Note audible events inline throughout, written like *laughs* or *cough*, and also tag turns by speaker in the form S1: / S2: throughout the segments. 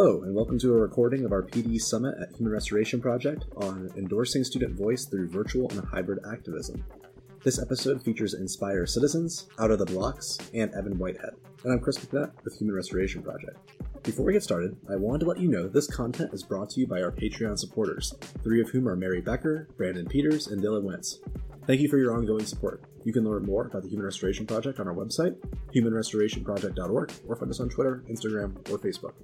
S1: Hello, and welcome to a recording of our PD Summit at Human Restoration Project on endorsing student voice through virtual and hybrid activism. This episode features Inspire Citizens, Out of the Blocks, and Evan Whitehead. And I'm Chris McNutt with Human Restoration Project. Before we get started, I wanted to let you know this content is brought to you by our Patreon supporters, three of whom are Mary Becker, Brandon Peters, and Dylan Wentz. Thank you for your ongoing support. You can learn more about the Human Restoration Project on our website, humanrestorationproject.org, or find us on Twitter, Instagram, or Facebook.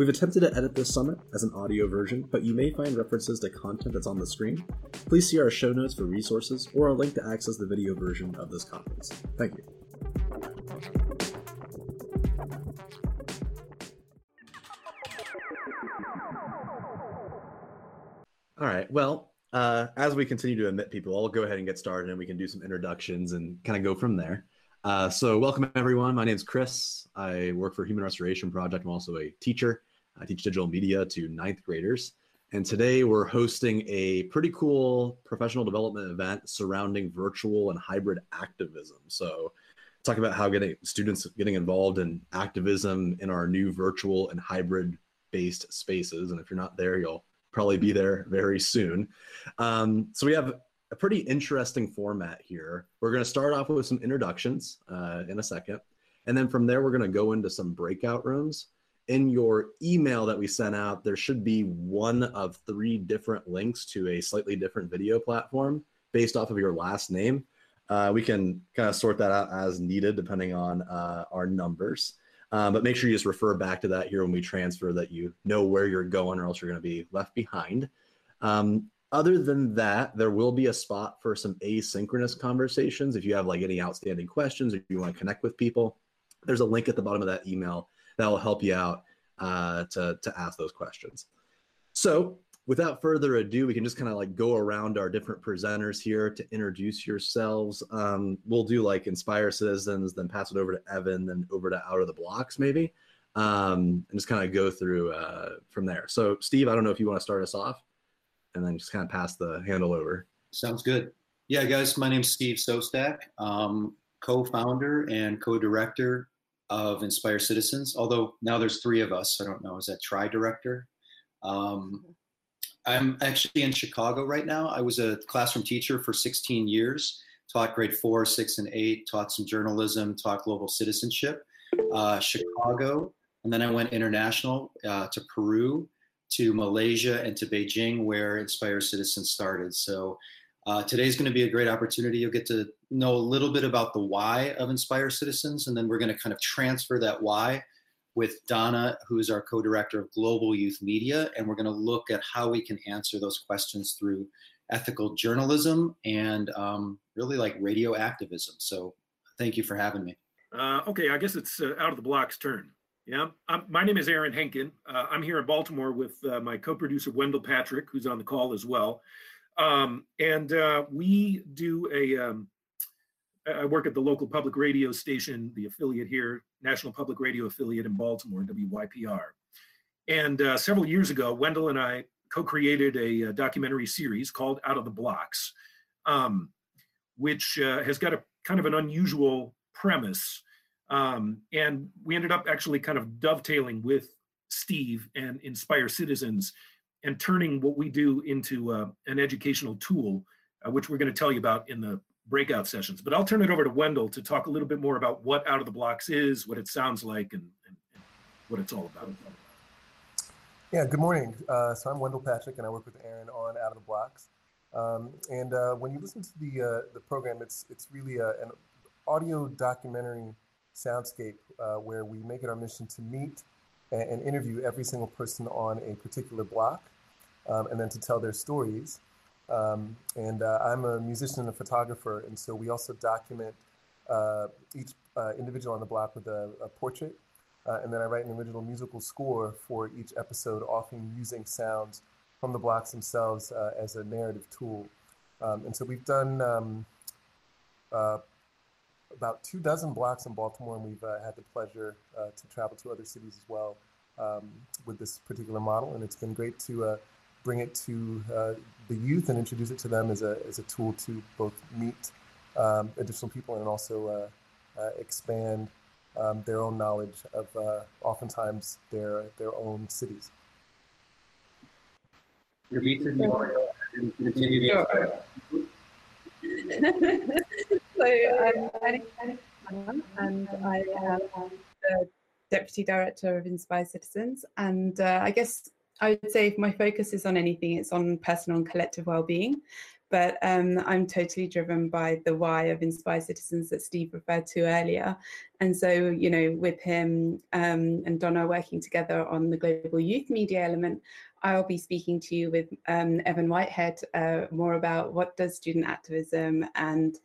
S1: We've attempted to edit this summit as an audio version, but you may find references to content that's on the screen. Please see our show notes for resources or a link to access the video version of this conference. Thank you. All right. Well, uh, as we continue to admit people, I'll go ahead and get started and we can do some introductions and kind of go from there. Uh, so, welcome everyone. My name is Chris. I work for Human Restoration Project. I'm also a teacher. I teach digital media to ninth graders. And today we're hosting a pretty cool professional development event surrounding virtual and hybrid activism. So, talk about how getting students getting involved in activism in our new virtual and hybrid based spaces. And if you're not there, you'll probably be there very soon. Um, so, we have a pretty interesting format here. We're going to start off with some introductions uh, in a second. And then from there, we're going to go into some breakout rooms in your email that we sent out, there should be one of three different links to a slightly different video platform based off of your last name. Uh, we can kind of sort that out as needed depending on uh, our numbers. Um, but make sure you just refer back to that here when we transfer that you know where you're going or else you're going to be left behind. Um, other than that, there will be a spot for some asynchronous conversations. If you have like any outstanding questions or you want to connect with people, there's a link at the bottom of that email that will help you out uh, to, to ask those questions. So without further ado, we can just kind of like go around our different presenters here to introduce yourselves. Um, we'll do like Inspire Citizens, then pass it over to Evan, then over to Out of the Blocks maybe, um, and just kind of go through uh, from there. So Steve, I don't know if you want to start us off and then just kind of pass the handle over.
S2: Sounds good. Yeah, guys, my name's Steve Sostak, um, co-founder and co-director of Inspire Citizens. Although now there's three of us, I don't know. Is that tri director? Um, I'm actually in Chicago right now. I was a classroom teacher for 16 years. Taught grade four, six, and eight. Taught some journalism. Taught global citizenship. Uh, Chicago, and then I went international uh, to Peru, to Malaysia, and to Beijing, where Inspire Citizens started. So uh, today's going to be a great opportunity. You'll get to know a little bit about the why of Inspire Citizens, and then we're going to kind of transfer that why with Donna, who is our co-director of Global Youth Media, and we're going to look at how we can answer those questions through ethical journalism and um, really like radio activism. So, thank you for having me.
S3: Uh, okay, I guess it's uh, out of the block's turn. Yeah, I'm, my name is Aaron Henkin. Uh, I'm here in Baltimore with uh, my co-producer Wendell Patrick, who's on the call as well. Um, and uh, we do a. Um, I work at the local public radio station, the affiliate here, National Public Radio affiliate in Baltimore, WYPR. And uh, several years ago, Wendell and I co-created a, a, documentary series called Out of the Blocks, um, which uh, has got a kind of an unusual premise. Um, and we ended up actually kind of dovetailing with Steve and Inspire Citizens and turning what we do into uh, an educational tool, uh, which we're going to tell you about in the breakout sessions. But I'll turn it over to Wendell to talk a little bit more about what Out of the Blocks is, what it sounds like, and, and, what it's all about.
S4: Yeah, good morning. Uh, so I'm Wendell Patrick, and I work with Aaron on Out of the Blocks. Um, and uh, when you listen to the uh, the program, it's it's really a, an audio documentary soundscape uh, where we make it our mission to meet and, and interview every single person on a particular block, um, and then to tell their stories. Um, and uh, I'm a musician and a photographer, and so we also document uh, each uh, individual on the block with a, a portrait, uh, and then I write an original musical score for each episode, often using sounds from the blocks themselves uh, as a narrative tool. Um, and so we've done um, uh, about two dozen blocks in Baltimore, and we've uh, had the pleasure uh, to travel to other cities as well um, with this particular model. And it's been great to uh, bring it to uh, the youth and introduce it to them as a, as a tool to both meet um, additional people and also uh, uh, expand
S5: um, their own knowledge of uh, oftentimes their their own cities. *laughs*
S6: so I'm Annie and I am the Deputy Director of Inspire Citizens. And uh, I guess I would say if my focus is on anything, it's on personal and collective well-being. But um, I'm totally driven by the why of Inspire Citizens that Steve referred to earlier. And so, you know, with him um, and Donna working together on the global youth media element, I'll be speaking to you with um, Evan Whitehead uh, more about what does student activism and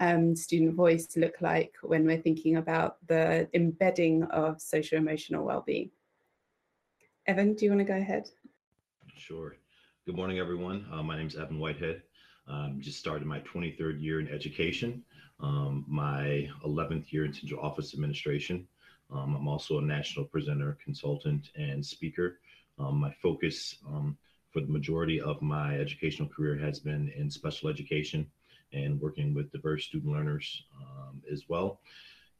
S6: um, student voice look like when we're thinking about the embedding of social emotional well-being. Evan, do you want to go ahead?
S7: Sure. Good morning, everyone. Uh, my name is Evan Whitehead. Um, just started my 23rd year in education, um, my 11th year in central office administration. Um, I'm also a national presenter, consultant, and speaker. Um, my focus um, for the majority of my educational career has been in special education and working with diverse student learners um, as well.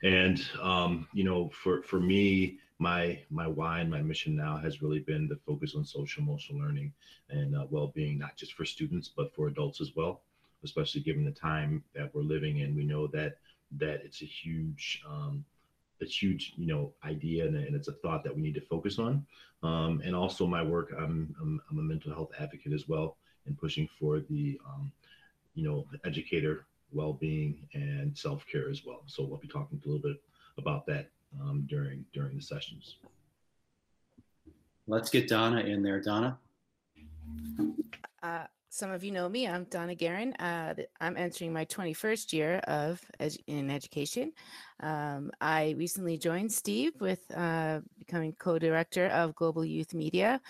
S7: And um, you know, for for me, my my why and my mission now has really been the focus on social emotional learning and uh, well-being, not just for students but for adults as well. Especially given the time that we're living in, we know that that it's a huge um, huge you know idea and, and, it's a thought that we need to focus on um, and also my work I'm, I'm, I'm a mental health advocate as well and pushing for the um, you know, educator well-being and self-care as well. So we'll be talking a little bit about that um, during during the sessions.
S2: Let's get Donna in there. Donna.
S8: Uh, some of you know me. I'm Donna Guerin. Uh, I'm entering my 21st year of edu- in education. Um, I recently joined Steve with uh, becoming co-director of Global Youth Media.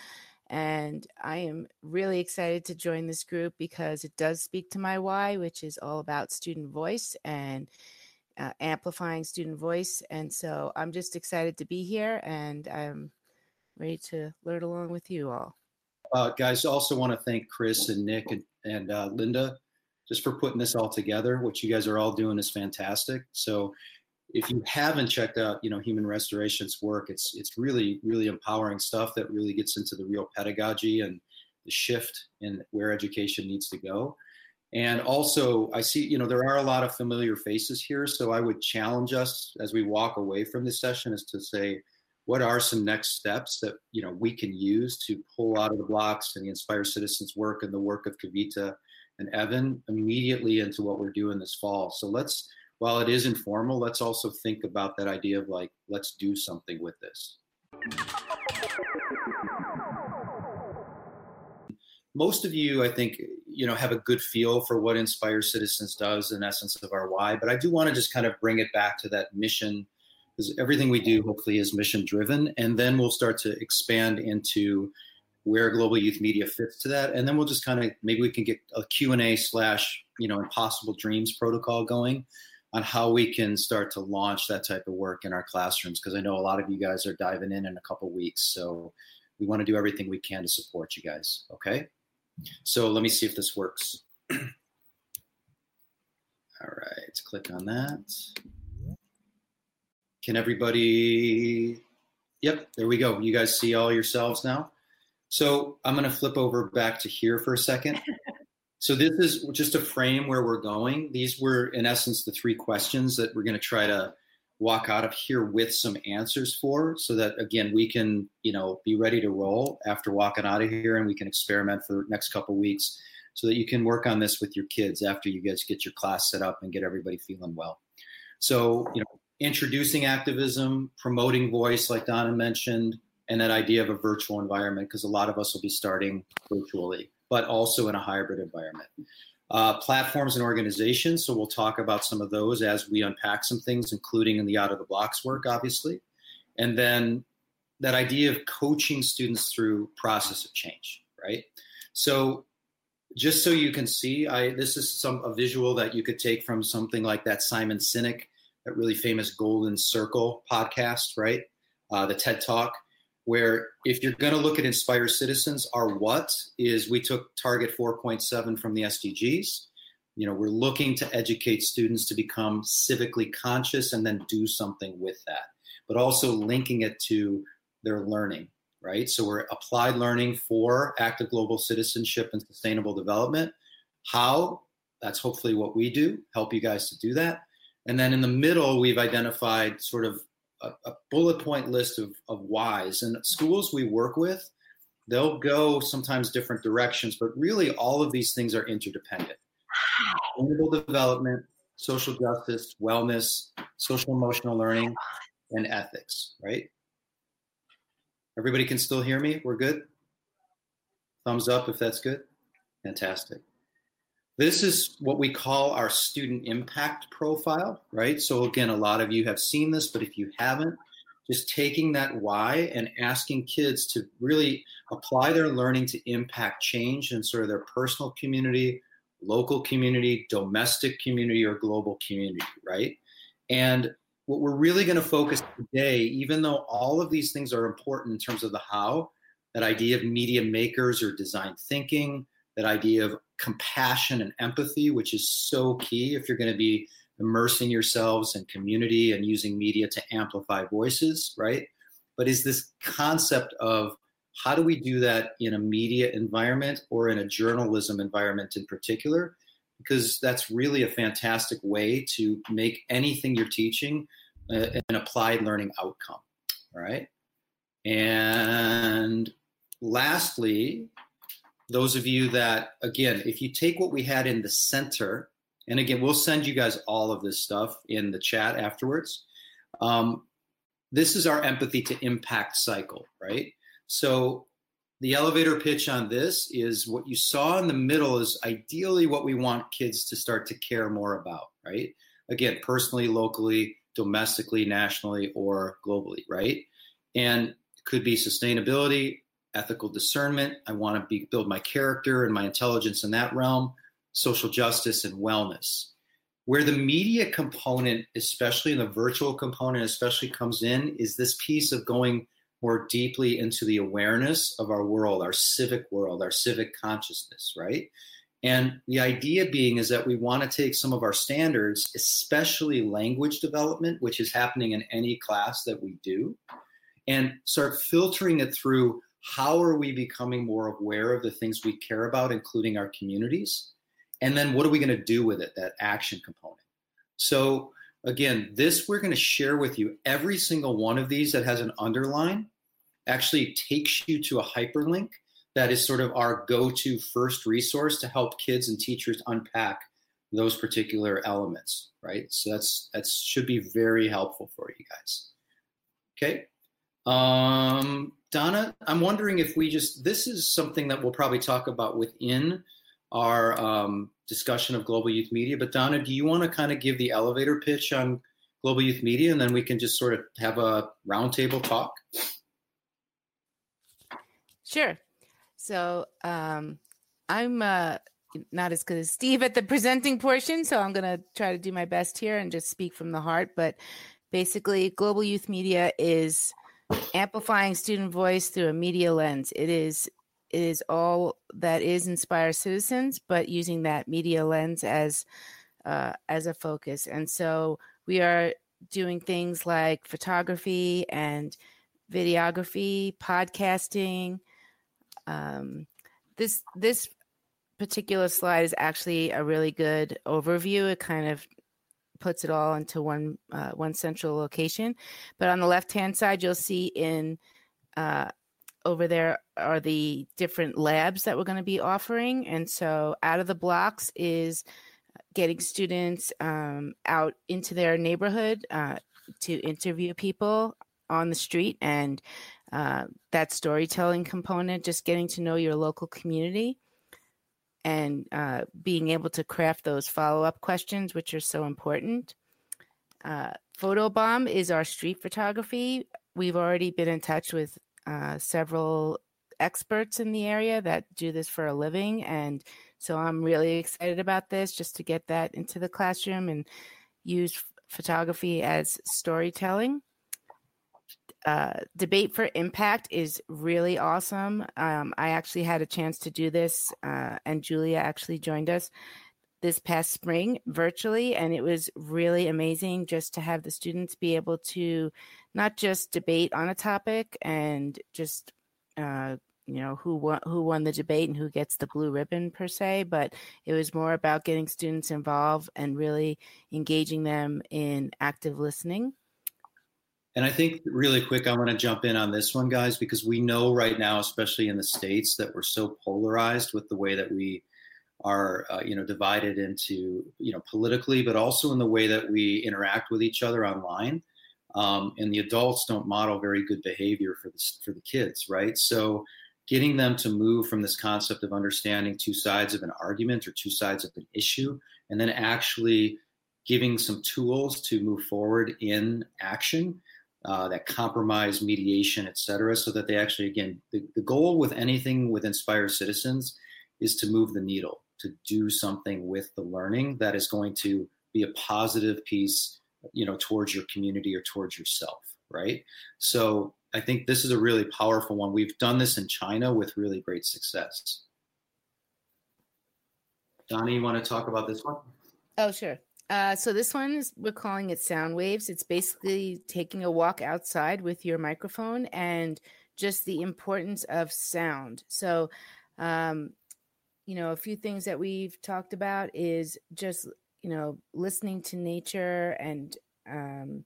S8: And I am really excited to join this group because it does speak to my why, which is all about student voice and uh, amplifying student voice. And so I'm just excited to be here and I'm ready to learn along with you all.
S2: Uh, guys, also want to thank Chris and Nick and, and uh, Linda just for putting this all together. What you guys are all doing is fantastic. So if you haven't checked out, you know, Human Restoration's work, it's it's really really empowering stuff that really gets into the real pedagogy and the shift in where education needs to go. And also, I see, you know, there are a lot of familiar faces here. So I would challenge us as we walk away from this session is to say, what are some next steps that you know we can use to pull out of the blocks and the Inspire Citizens work and the work of Kavita and Evan immediately into what we're doing this fall. So let's while it is informal, let's also think about that idea of like, let's do something with this. Most of you, I think, you know, have a good feel for what Inspire Citizens does, in essence of our why. But I do want to just kind of bring it back to that mission, because everything we do hopefully is mission driven, and then we'll start to expand into where global youth media fits to that and then we'll just kind of maybe we can get a q&a slash you know impossible dreams protocol going on how we can start to launch that type of work in our classrooms because I know a lot of you guys are diving in in a couple weeks. So we want to do everything we can to support you guys. Okay. So let me see if this works. *clears throat* All right, click on that. Can everybody? Yep, there we go. You guys see all yourselves now? So I'm going to flip over back to here for a second. *laughs* So this is just a frame where we're going. These were, in essence, the three questions that we're going to try to walk out of here with some answers for, so that again we can, you know, be ready to roll after walking out of here, and we can experiment for the next couple weeks, so that you can work on this with your kids after you guys get your class set up and get everybody feeling well. So you know, introducing activism, promoting voice, like Donna mentioned, and that idea of a virtual environment, because a lot of us will be starting virtually but also in a hybrid environment. Uh, platforms and organizations. So we'll talk about some of those as we unpack some things, including in the out of the blocks work, obviously. And then that idea of coaching students through process of change, right? So just so you can see, I this is some a visual that you could take from something like that Simon Sinek, that really famous Golden Circle podcast, right? Uh, the TED Talk where if you're going to look at Inspire Citizens, our what is we took target 4.7 from the SDGs. You know, we're looking to educate students to become civically conscious and then do something with that, but also linking it to their learning, right? So we're applied learning for active global citizenship and sustainable development. How? That's hopefully what we do, help you guys to do that. And then in the middle, we've identified sort of a, a bullet point list of, of whys. And schools we work with, they'll go sometimes different directions, but really all of these things are interdependent. Sustainable development, social justice, wellness, social emotional learning, and ethics, right? Everybody can still hear me? We're good? Thumbs up if that's good. Fantastic. This is what we call our student impact profile, right? So, again, a lot of you have seen this, but if you haven't, just taking that why and asking kids to really apply their learning to impact change in sort of their personal community, local community, domestic community, or global community, right? And what we're really going to focus today, even though all of these things are important in terms of the how, that idea of media makers or design thinking, that idea of compassion and empathy, which is so key if you're going to be immersing yourselves in community and using media to amplify voices, right? But is this concept of how do we do that in a media environment or in a journalism environment in particular? Because that's really a fantastic way to make anything you're teaching uh, an applied learning outcome, right? And lastly, those of you that, again, if you take what we had in the center, and again, we'll send you guys all of this stuff in the chat afterwards. Um, this is our empathy to impact cycle, right? So the elevator pitch on this is what you saw in the middle is ideally what we want kids to start to care more about, right? Again, personally, locally, domestically, nationally, or globally, right? And could be sustainability, ethical discernment. I want to be, build my character and my intelligence in that realm, social justice and wellness. Where the media component, especially the virtual component, especially comes in, is this piece of going more deeply into the awareness of our world, our civic world, our civic consciousness, right? And the idea being is that we want to take some of our standards, especially language development, which is happening in any class that we do, and start filtering it through how are we becoming more aware of the things we care about, including our communities? And then what are we going to do with it, that action component? So, again, this we're going to share with you. Every single one of these that has an underline actually takes you to a hyperlink that is sort of our go to first resource to help kids and teachers unpack those particular elements, right? So that's that should be very helpful for you guys. Okay. Um, Donna, I'm wondering if we just, this is something that we'll probably talk about within our um, discussion of global youth media. But Donna, do you want to kind of give the elevator pitch on global youth media and then we can just sort of have a roundtable talk?
S8: Sure. So um, I'm uh, not as good as Steve at the presenting portion, so I'm going to try to do my best here and just speak from the heart. But basically, global youth media is amplifying student voice through a media lens. It is it is all that is inspire citizens, but using that media lens as uh, as a focus. And so we are doing things like photography and videography, podcasting. Um, this this particular slide is actually a really good overview. It kind of puts it all into one uh, one central location. But on the left hand side, you'll see in uh, over there are the different labs that we're going to be offering. And so, out of the blocks is getting students um, out into their neighborhood uh, to interview people on the street and uh, that storytelling component, just getting to know your local community and uh, being able to craft those follow up questions, which are so important. Uh, Photobomb is our street photography. We've already been in touch with uh, several experts in the area that do this for a living. And so I'm really excited about this just to get that into the classroom and use photography as storytelling uh, debate for impact is really awesome. Um, I actually had a chance to do this, uh, and Julia actually joined us. this past spring virtually, and it was really amazing just to have the students be able to not just debate on a topic and just uh, you know who won who won the debate and who gets the blue ribbon per se but it was more about getting students involved and really engaging them in active listening
S2: and i think really quick i want to jump in on this one guys because we know right now especially in the states that we're so polarized with the way that we are uh, you know divided into you know politically but also in the way that we interact with each other online. Um, and the adults don't model very good behavior for the, for the kids right? So getting them to move from this concept of understanding two sides of an argument or two sides of an issue, and then actually giving some tools to move forward in action uh, that compromise mediation, et cetera, so that they actually, again, the, the goal with anything with Inspire Citizens is to move the needle, to do something with the learning that is going to be a positive piece, you know, towards your community or towards yourself, right? So I think this is a really powerful one. We've done this in China with really great success. Donnie, you want to talk about this one?
S8: Oh, sure. Uh, so this one is we're calling it sound waves. It's basically taking a walk outside with your microphone and just the importance of sound. So, um, you know, a few things that we've talked about is just you know listening to nature, and um,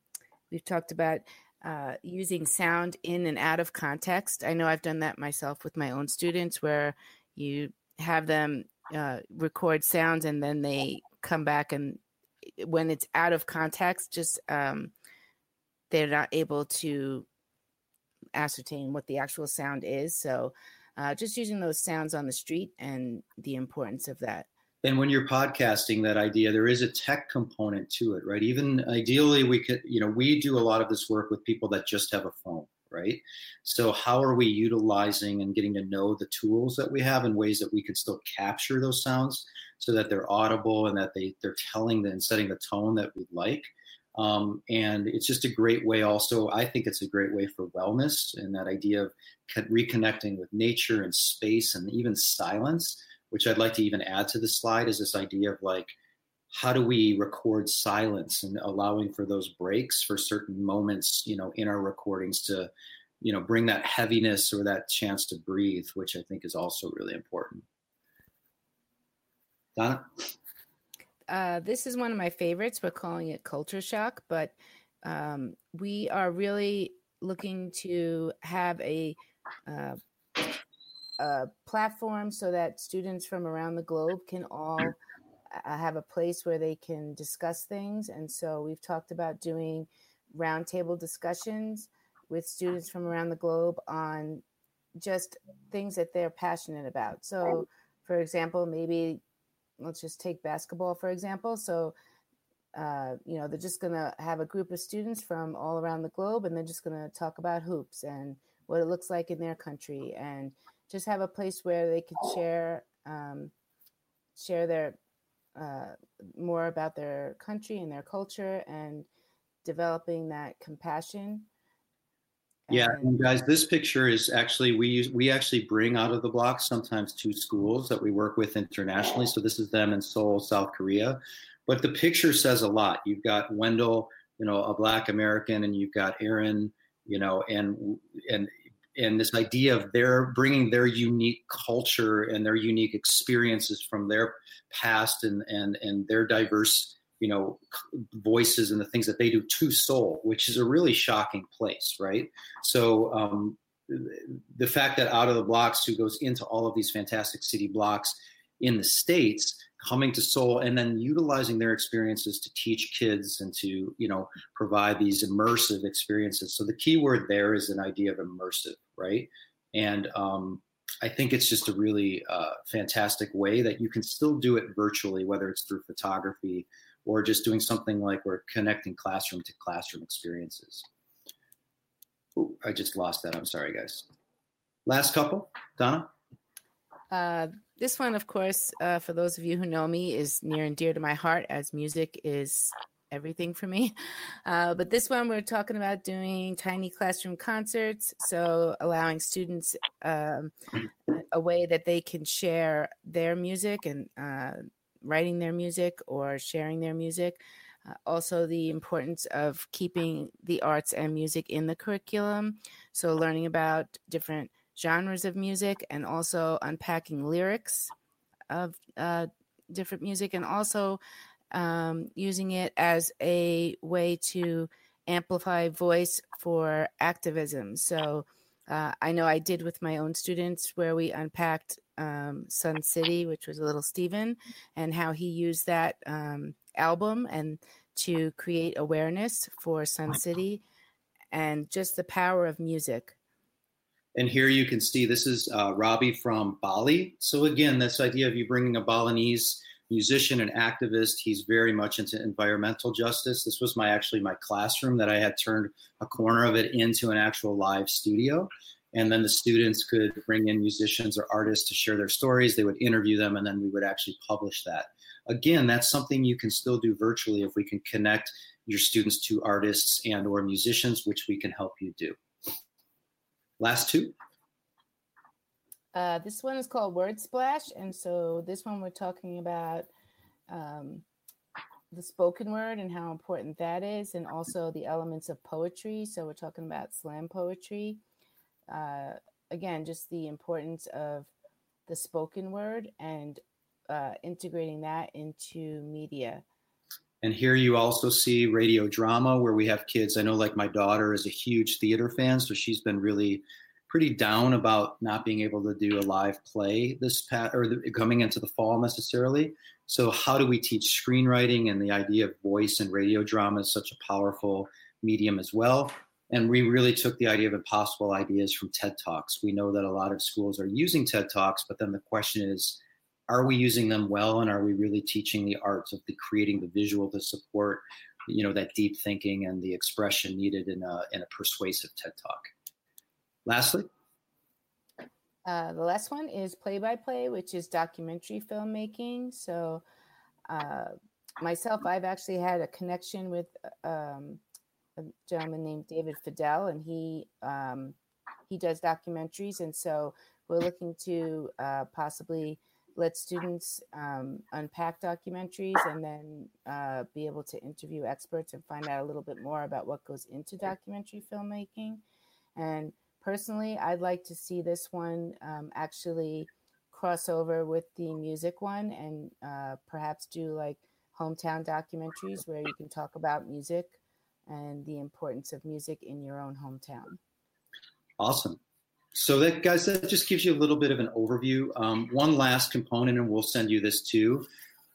S8: we've talked about uh, using sound in and out of context. I know I've done that myself with my own students where you have them uh, record sounds and then they come back and when it's out of context, just um, they're not able to ascertain what the actual sound is. So uh, just using those sounds on the street and the importance of that.
S2: And when you're podcasting that idea there is a tech component to it right? Even ideally we could you know we do a lot of this work with people that just have a phone right? So how are we utilizing and getting to know the tools that we have in ways that we could still capture those sounds so that they're audible and that they they're telling and setting the tone that we'd like um, and it's just a great way also i think it's a great way for wellness and that idea of reconnecting with nature and space and even silence which I'd like to even add to the slide, is this idea of like, how do we record silence and allowing for those breaks for certain moments, you know, in our recordings to, you know, bring that heaviness or that chance to breathe, which I think is also really important. Donna?
S8: Uh, this is one of my favorites. We're calling it culture shock, but um, we are really looking to have a uh, a platform so that students from around the globe can all uh, have a place where they can discuss things. And so we've talked about doing roundtable discussions with students from around the globe on just things that they're passionate about. So, for example, maybe let's just take basketball, for example. So, uh, you know, they're just going to have a group of students from all around the globe and they're just going to talk about hoops and what it looks like in their country and just have a place where they could share um, share their uh, more about their country and their culture and developing that compassion
S2: yeah and guys this picture is actually we use we actually bring out of the block sometimes two schools that we work with internationally. So this is them in seoul south korea. But the picture says a lot. You've got wendell you know a black american and you've got aaron you know and and and this idea of their bringing their unique culture and their unique experiences from their past and and and their diverse you know voices and the things that they do to Seoul which is a really shocking place right so um, the fact that out of the blocks who goes into all of these fantastic city blocks in the states coming to Seoul and then utilizing their experiences to teach kids and to you know provide these immersive experiences. So the key word there is an idea of immersive, right? And um, I think it's just a really uh, fantastic way that you can still do it virtually, whether it's through photography or just doing something like we're connecting classroom to classroom experiences. Ooh, I just lost that. I'm sorry, guys. Last couple, Donna.
S8: Uh, this one, of course, uh, for those of you who know me, is near and dear to my heart as music is everything for me. *laughs* Uh, but this one, we're talking about doing tiny classroom concerts. So, allowing students um, a way that they can share their music and uh, writing their music or sharing their music. Uh, also, the importance of keeping the arts and music in the curriculum. So, learning about different genres of music and also unpacking lyrics of uh, different music and also um, using it as a way to amplify voice for activism. So, uh, I know I did with my own students where we unpacked um, Sun City, which was a Little Steven, and how he used that um, album and to create awareness for Sun City and just the power of music.
S2: And here you can see this is uh, Robbie from Bali. So again, this idea of you bringing a Balinese musician and activist. He's very much into environmental justice. This was my actually my classroom that I had turned a corner of it into an actual live studio. And then the students could bring in musicians or artists to share their stories. They would interview them, and then we would actually publish that. Again, that's something you can still do virtually if we can connect your students to artists and or musicians, which we can help you do. Last two.
S8: Uh, this one is called Word Splash, and so this one we're talking about um, the spoken word and how important that is, and also the elements of poetry. So we're talking about slam poetry. Uh, again, just the importance of the spoken word and uh, integrating that into media.
S2: And here you also see radio drama where we have kids. I know, like my daughter is a huge theater fan, so she's been really pretty down about not being able to do a live play this pat or the, coming into the fall necessarily. So how do we teach screenwriting and the idea of voice and radio drama is such a powerful medium as well. And we really took the idea of impossible ideas from TED Talks. We know that a lot of schools are using TED Talks, but then the question is, are we using them well and are we really teaching the arts of the creating the visual to support you know that deep thinking and the expression needed in a, in a persuasive TED Talk? Lastly,
S8: uh, the last one is play by play, which is documentary filmmaking. So, uh, myself, I've actually had a connection with um, a gentleman named David Fidel, and he um, he does documentaries, and so we're looking to uh, possibly let students um, unpack documentaries and then uh, be able to interview experts and find out a little bit more about what goes into documentary filmmaking. And personally, I'd like to see this one um, actually cross over with the music one and uh, perhaps do like hometown documentaries where you can talk about music and the importance of music in your own hometown.
S2: Awesome. So that guys, that just gives you a little bit of an overview. Um, one last component, and we'll send you this too,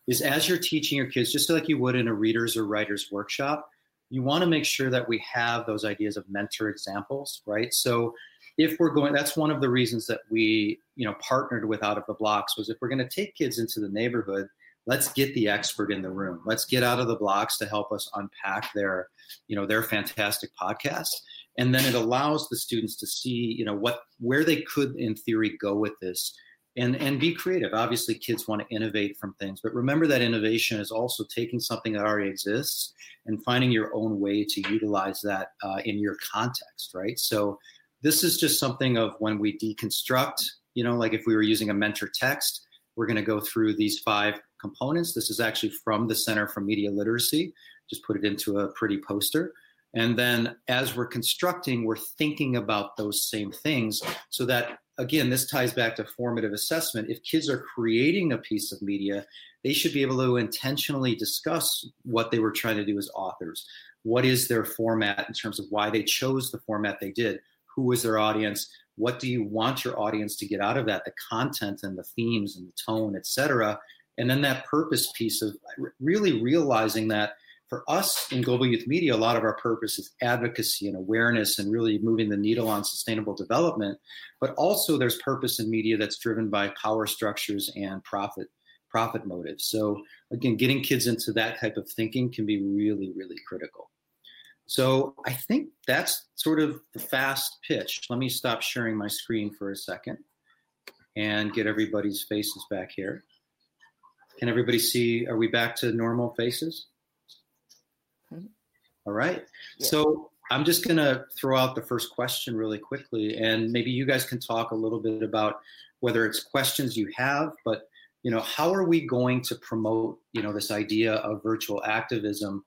S2: is as you're teaching your kids, just like you would in a readers or writers workshop, you want to make sure that we have those ideas of mentor examples, right? So if we're going, that's one of the reasons that we, you know, partnered with Out of the Blocks was if we're going to take kids into the neighborhood, let's get the expert in the room. Let's get out of the blocks to help us unpack their, you know, their fantastic podcast. And then it allows the students to see, you know, what where they could in theory go with this and and be creative obviously kids want to innovate from things but remember that innovation is also taking something that already exists and finding your own way to utilize that uh, in your context right so this is just something of when we deconstruct you know like if we were using a mentor text we're going to go through these five components this is actually from the center for media literacy just put it into a pretty poster and then as we're constructing we're thinking about those same things so that again, this ties back to formative assessment. If kids are creating a piece of media, they should be able to intentionally discuss what they were trying to do as authors. What is their format in terms of why they chose the format they did? Who was their audience? What do you want your audience to get out of that? The content and the themes and the tone, et cetera. And then that purpose piece of really realizing that for us in global youth media, a lot of our purpose is advocacy and awareness and really moving the needle on sustainable development. But also, there's purpose in media that's driven by power structures and profit profit motives. So again, getting kids into that type of thinking can be really, really critical. So I think that's sort of the fast pitch. Let me stop sharing my screen for a second and get everybody's faces back here. Can everybody see? Are we back to normal faces? Mm-hmm. All right. Yeah. So I'm just going to throw out the first question really quickly, and maybe you guys can talk a little bit about whether it's questions you have, but you know, how are we going to promote, you know, this idea of virtual activism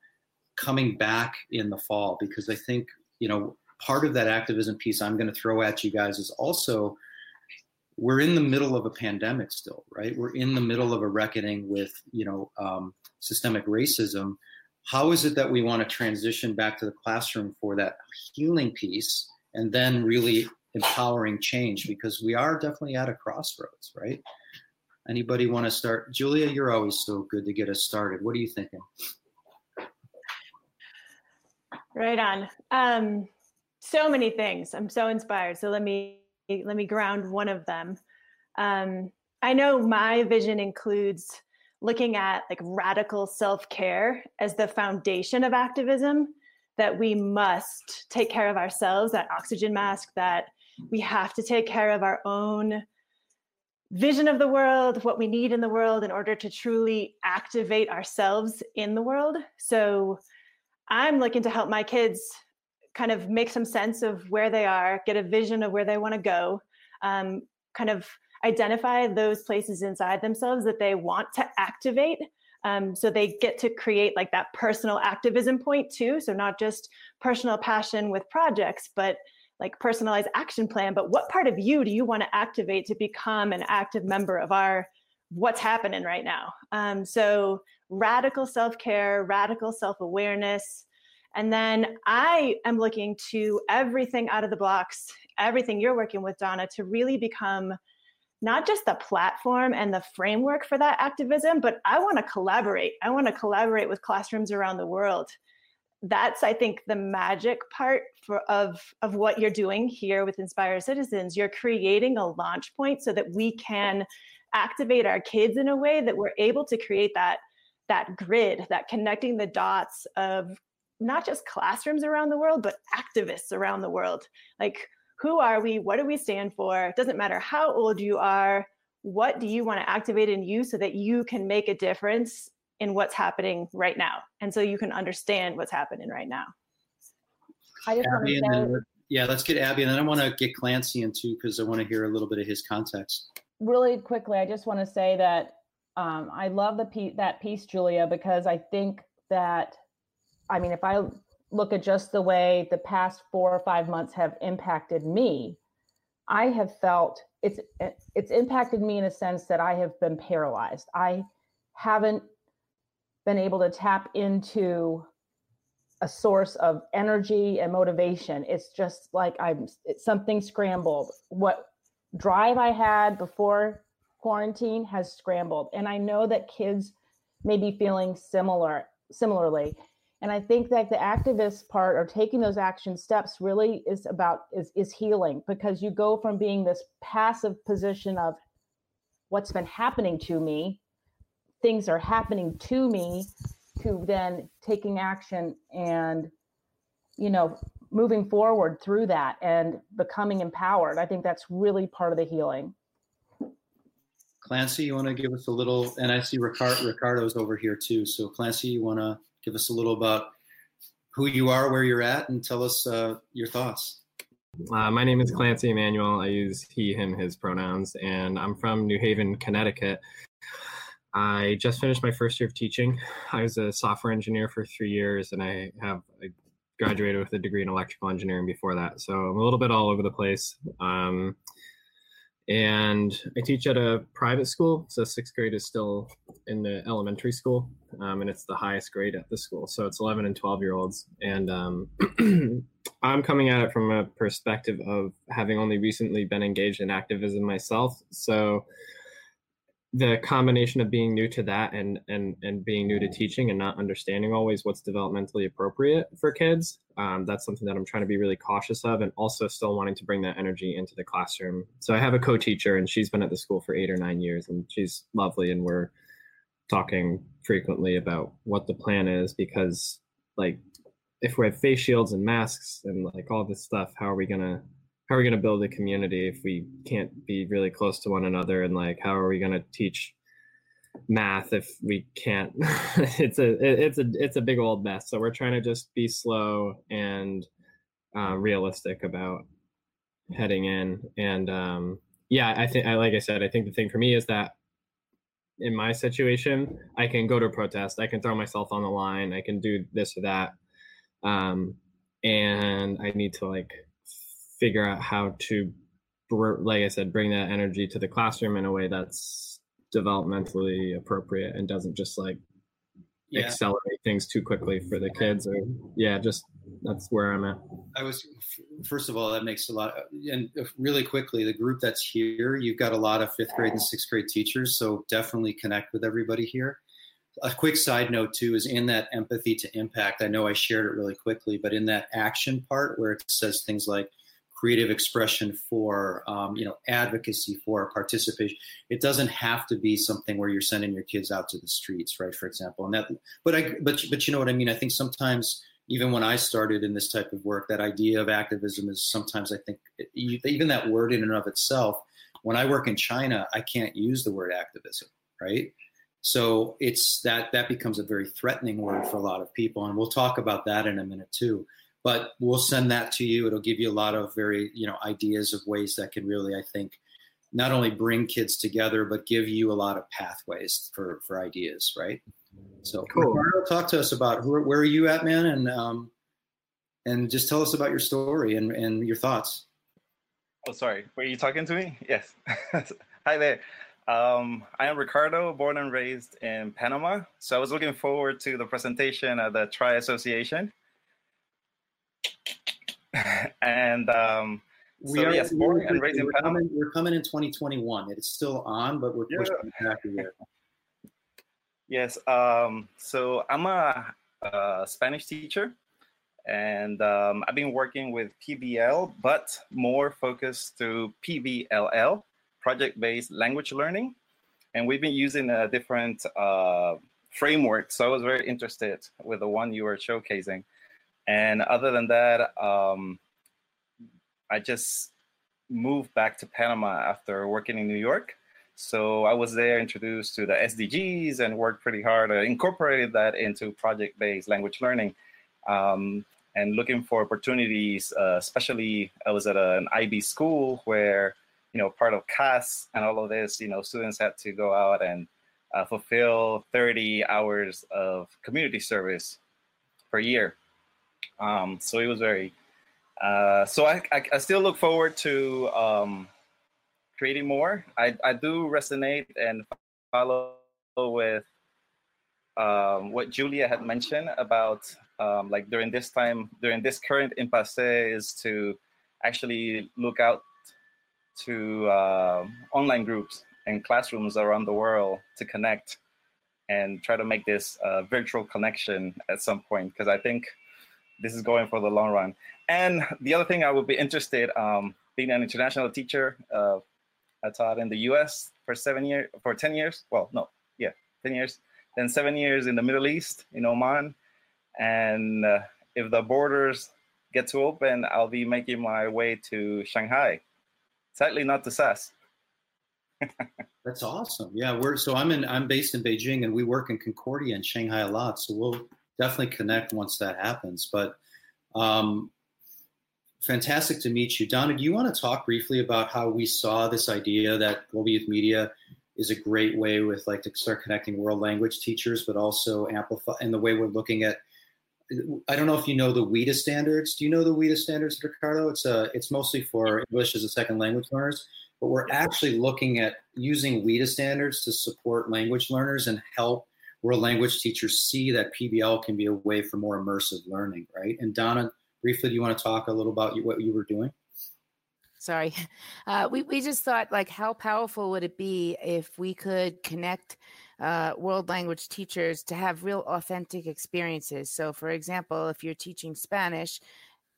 S2: coming back in the fall? Because I think, you know, part of that activism piece I'm going to throw at you guys is also we're in the middle of a pandemic still, right? We're in the middle of a reckoning with, you know, um, systemic racism. How is it that we want to transition back to the classroom for that healing piece and then really empowering change? Because we are definitely at a crossroads, right? Anybody want to start? Julia, you're always so good to get us started. What are you thinking?
S9: Right on. Um, so many things. I'm so inspired. So let me let me ground one of them. Um, I know my vision includes looking at like radical self-care as the foundation of activism that we must take care of ourselves that oxygen mask that we have to take care of our own vision of the world what we need in the world in order to truly activate ourselves in the world so i'm looking to help my kids kind of make some sense of where they are, get a vision of where they want to go, um, kind of identify those places inside themselves that they want to activate. Um, so they get to create like that personal activism point too. So not just personal passion with projects, but like personalized action plan. But what part of you do you want to activate to become an active member of our what's happening right now? Um, so radical self care, radical self awareness. And then I am looking to everything out of the blocks, everything you're working with, Donna, to really become not just the platform and the framework for that activism, but I want to collaborate. I want to collaborate with classrooms around the world. That's, I think, the magic part for, of, of what you're doing here with Inspire Citizens. You're creating a launch point so that we can activate our kids in a way that we're able to create that that grid, that connecting the dots of not just classrooms around the world, but activists around the world. Like, who are we? What do we stand for? It doesn't matter how old you are. What do you want to activate in you so that you can make a difference in what's happening right now? And so you can understand what's happening right now.
S2: I just Abby want to say, then, yeah, let's get Abby, and then I want to get Clancy in too because I want to hear a little bit of his context.
S10: Really quickly, I just want to say that um, I love the pe- that piece, Julia, because I think that I mean, if I look at just the way the past four or five months have impacted me, I have felt it's it's impacted me in a sense that I have been paralyzed. I haven't been able to tap into a source of energy and motivation. It's just like I'm something scrambled. What drive I had before quarantine has scrambled and I know that kids may be feeling similar similarly and i think that the activist part or taking those action steps really is about is is healing because you go from being this passive position of what's been happening to me things are happening to me to then taking action and you know moving forward through that and becoming empowered. I think that's really part of the healing.
S2: Clancy you want to give us a little and i see Ricardo, ricardo's over here too. So clancy you want to give us a little about who you are, where you're at, and tell us uh, your thoughts.
S11: Uh, my name is Clancy Emanuel. I use he, him, his pronouns, and I'm from New Haven, Connecticut. I just finished my first year of teaching. I was a software engineer for three years, and I have I graduated with a degree in electrical engineering before that. So I'm a little bit all over the place. Um, and I teach at a private school. So sixth grade is still in the elementary school, um, and it's the highest grade at the school. So it's 11 and 12 year olds, and um, *clears throat* I'm coming at it from a perspective of having only recently been engaged in activism myself. So the combination of being new to that and and and being new to teaching and not understanding always what's developmentally appropriate for kids um, that's something that i'm trying to be really cautious of and also still wanting to bring that energy into the classroom. So i have a co-teacher and she's been at the school for eight or nine years and she's lovely and we're talking frequently about what the plan is because like if we have face shields and masks and like all this stuff how are we gonna how are we going to build a community if we can't be really close to one another? And like how are we going to teach math if we can't? *laughs* It's a it's a it's a big old mess. So we're trying to just be slow and uh, realistic about heading in. And um yeah i think i like i said i think the thing for me is that in my situation, I can go to a protest, I can throw myself on the line, I can do this or that. Um, and I need to like figure out how to, like I said, bring that energy to the classroom in a way that's developmentally appropriate and doesn't just like yeah. accelerate things too quickly for the kids or yeah just that's where i'm at
S2: i was first of all that makes a lot and really quickly the group that's here you've got a lot of fifth grade and sixth grade teachers so definitely connect with everybody here a quick side note too is in that empathy to impact i know i shared it really quickly but in that action part where it says things like creative expression for um, you know advocacy for participation. It doesn't have to be something where you're sending your kids out to the streets right for example. And that but i but but you know what i mean? I think sometimes even when i started in this type of work that idea of activism is sometimes i think even that word in and of itself when i work in china i can't use the word activism right? So it's that that becomes a very threatening word for a lot of people and we'll talk about that in a minute too but we'll send that to you. It'll give you a lot of very, you know, ideas of ways that can really, I think, not only bring kids together, but give you a lot of pathways for, for ideas, right? So, cool. Ricardo, talk to us about who, where are you at, man, and um, and just tell us about your story and, and your thoughts.
S12: Oh, sorry. Were you talking to me? Yes. *laughs* Hi there. Um, I am Ricardo, born and raised in Panama. So I was looking forward to the presentation at the Tri Association. *laughs* and um,
S2: we so, are yes, born and raised in Panama. Coming, we're coming in 2021. It's still on, but we're pushing yeah. back a year. *laughs*
S12: Yes. Um, so I'm a, a, Spanish teacher, and um, I've been working with PBL, but more focused to PBLL, project-based language learning, and we've been using a different uh, framework. So I was very interested with the one you were showcasing. And other than that, um, I just moved back to Panama after working in New York. So I was there introduced to the SDGs and worked pretty hard. I incorporated that into project-based language learning um, and looking for opportunities. Uh, especially, I was at an IB school where you know part of CAS and all of this. You know, students had to go out and uh, fulfill 30 hours of community service per year. Um, so it was very. Uh, so I, I, I still look forward to um, creating more. I I do resonate and follow with um, what Julia had mentioned about um, like during this time during this current impasse is to actually look out to uh, online groups and classrooms around the world to connect and try to make this uh, virtual connection at some point because I think this is going for the long run. And the other thing I would be interested, um, being an international teacher, uh, I taught in the U.S. for seven years, for ten years. Well, no, yeah, ten years. Then seven years in the Middle East, in Oman. And uh, if the borders get to open, I'll be making my way to Shanghai. Sadly, not to SAS. *laughs*
S2: That's awesome. Yeah, we're so I'm in I'm based in Beijing and we work in Concordia and Shanghai a lot. So we'll definitely connect once that happens. But um, fantastic to meet you. Donna, do you want to talk briefly about how we saw this idea that Global Youth Media is a great way with like to start connecting world language teachers, but also amplify and the way we're looking at I don't know if you know the WIDA standards. Do you know the WIDA standards, Ricardo? It's a, it's mostly for English as a second language learners, but we're actually looking at using WIDA standards to support language learners and help world language teachers see that PBL can be a way for more immersive learning, right? And Donna, briefly, do you want to talk a little about what you were doing?
S8: Sorry. *laughs* Uh, we, we just thought, like, how powerful would it be if we could connect uh, world language teachers to have real authentic experiences? So, for example, if you're teaching Spanish,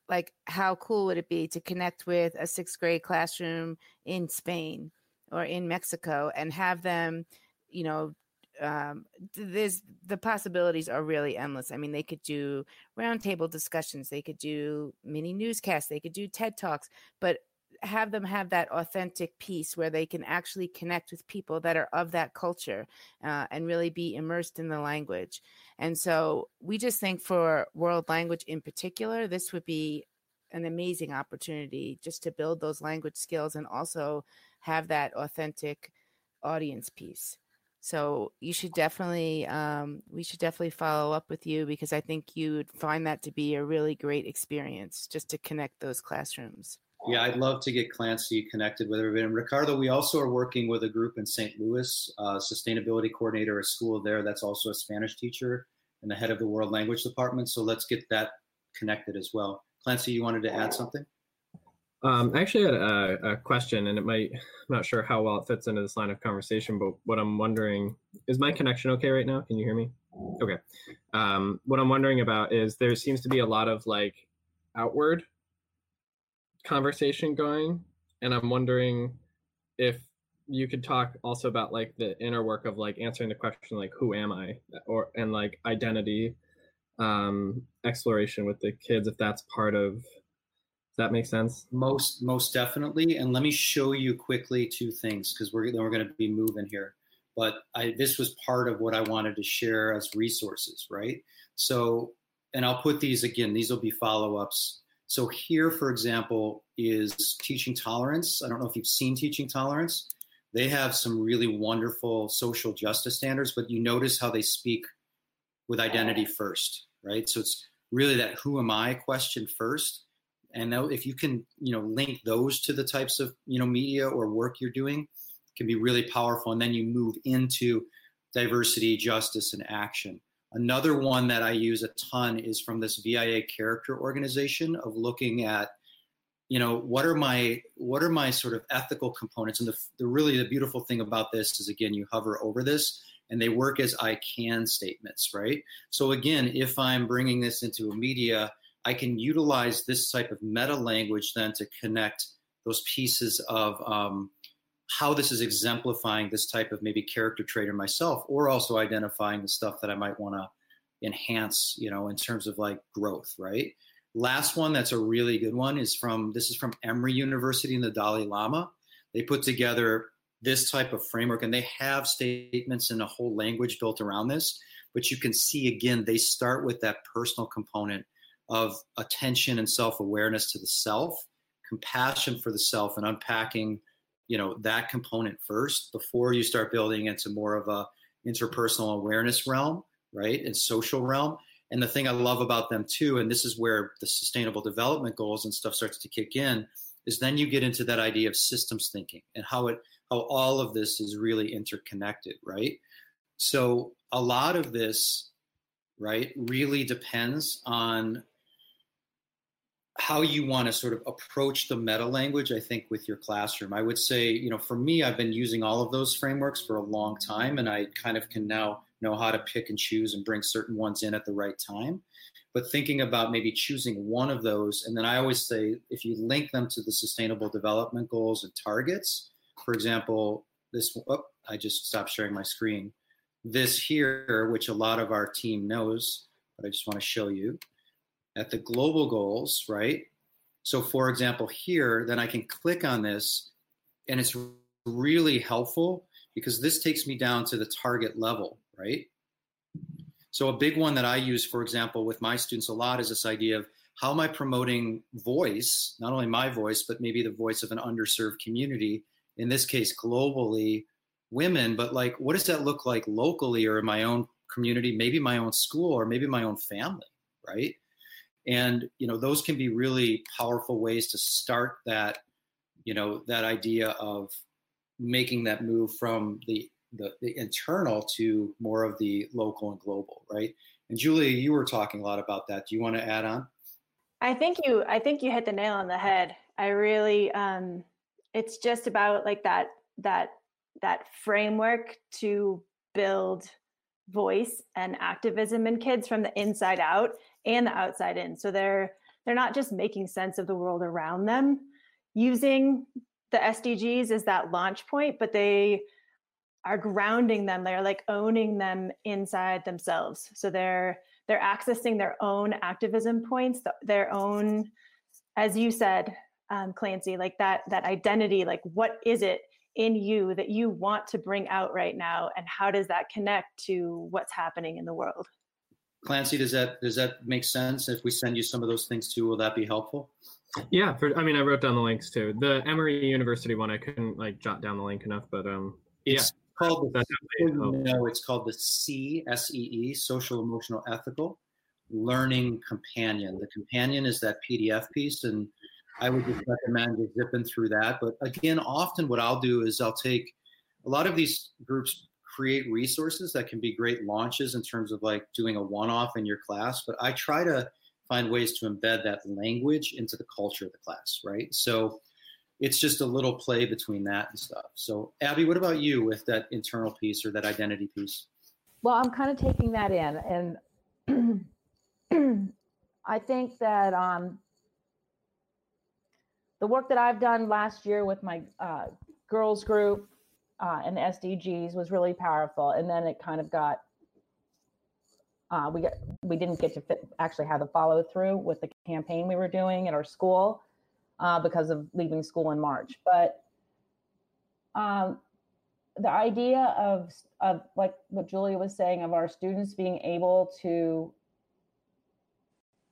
S8: like, how cool would it be to connect with a sixth grade classroom in Spain or in Mexico and have them, you know, um, there's the possibilities are really endless. I mean, they could do roundtable discussions, they could do mini newscasts, they could do TED talks, but have them have that authentic piece where they can actually connect with people that are of that culture uh, and really be immersed in the language. And so we just think for world language in particular, this would be an amazing opportunity just to build those language skills and also have that authentic audience piece. So you should definitely, um, we should definitely follow up with you because I think you would find that to be a really great experience just to connect those classrooms.
S2: Yeah, I'd love to get Clancy connected with everybody. And Ricardo, we also are working with a group in St. Louis, uh, sustainability coordinator, a school there that's also a Spanish teacher and the head of the world language department. So let's get that connected as well. Clancy, you wanted to add something?
S11: Um, I actually had a, a, question, and it might, I'm not sure how well it fits into this line of conversation, but what I'm wondering is my connection okay right now? Can you hear me? Okay. Um, what I'm wondering about is there seems to be a lot of like outward conversation going, and I'm wondering if you could talk also about like the inner work of like answering the question like who am I or and like identity um exploration with the kids if that's part of that make sense?
S2: Most most definitely. And let me show you quickly two things because we're then we're going to be moving here. But I, this was part of what I wanted to share as resources, right? So, and I'll put these again. These will be follow ups. So here, for example, is teaching tolerance. I don't know if you've seen teaching tolerance. They have some really wonderful social justice standards, but you notice how they speak with identity first, right? So it's really that who am I question first and if you can you know link those to the types of you know media or work you're doing can be really powerful. And then you move into diversity justice and action. Another one that i use a ton is from this via character organization of looking at you know what are my what are my sort of ethical components? And the, the really the beautiful thing about this is again you hover over this and they work as i can statements right? So again if i'm bringing this into a media I can utilize this type of meta language then to connect those pieces of um, how this is exemplifying this type of maybe character trait in myself, or also identifying the stuff that I might want to enhance, you know, in terms of like growth, right? Last one that's a really good one is from this is from Emory University and the Dalai Lama. They put together this type of framework and they have statements in a whole language built around this. But you can see again, they start with that personal component of attention and self-awareness to the self compassion for the self and unpacking you know that component first before you start building into more of a interpersonal awareness realm right and social realm. And the thing i love about them too and this is where the sustainable development goals and stuff starts to kick in is then you get into that idea of systems thinking and how it how all of this is really interconnected right? So a lot of this right really depends on how you want to sort of approach the meta language i think with your classroom. I would say you know for me i've been using all of those frameworks for a long time and i kind of can now know how to pick and choose and bring certain ones in at the right time. But thinking about maybe choosing one of those and then i always say if you link them to the sustainable development goals and targets for example this oh, i just stopped sharing my screen. This here which a lot of our team knows but i just want to show you at the global goals, right? So, for example, here, then I can click on this, and it's really helpful because this takes me down to the target level, right? So, a big one that I use, for example, with my students a lot is this idea of how am I promoting voice, not only my voice, but maybe the voice of an underserved community, in this case, globally, women, but like, what does that look like locally or in my own community, maybe my own school or maybe my own family, right? And you know those can be really powerful ways to start that you know that idea of making that move from the, the, the internal to more of the local and global right? And julia you were talking a lot about that. Do you want to add on?
S9: I think you i think you hit the nail on the head. I really um it's just about like that that that framework to build voice and activism in kids from the inside out and the outside in. So they're they're not just making sense of the world around them using the SDGs as that launch point, but they are grounding them. They're like owning them inside themselves. So they're they're accessing their own activism points, their own, as you said, um, Clancy, like that that identity. Like, what is it in you that you want to bring out right now, and how does that connect to what's happening in the world?
S2: Clancy, does that does that make sense? If we send you some of those things too, will that be helpful?
S11: Yeah, for, I mean, I wrote down the links too. The Emory University one, I couldn't like jot down the link enough, but um, yeah.
S2: It's, called the, know, it's called the C S E E Social Emotional Ethical Learning Companion. The companion is that PDF piece, and I would just recommend zipping through that. But again, often what I'll do is I'll take a lot of these groups create resources that can be great launches in terms of like doing a one-off in your class, but I try to find ways to embed that language into the culture of the class, right? So it's just a little play between that and stuff. So, Abby, what about you with that internal piece or that identity piece?
S10: Well, I'm kind of taking that in, and *clears throat* I think that um, the work that I've done last year with my uh, girls group uh, and SDGs was really powerful, and then it kind of got. Uh, we got we didn't get to fit, actually have the follow through with the campaign we were doing at our school uh, because of leaving school in March. But um, the idea of, of like what Julia was saying of our students being able to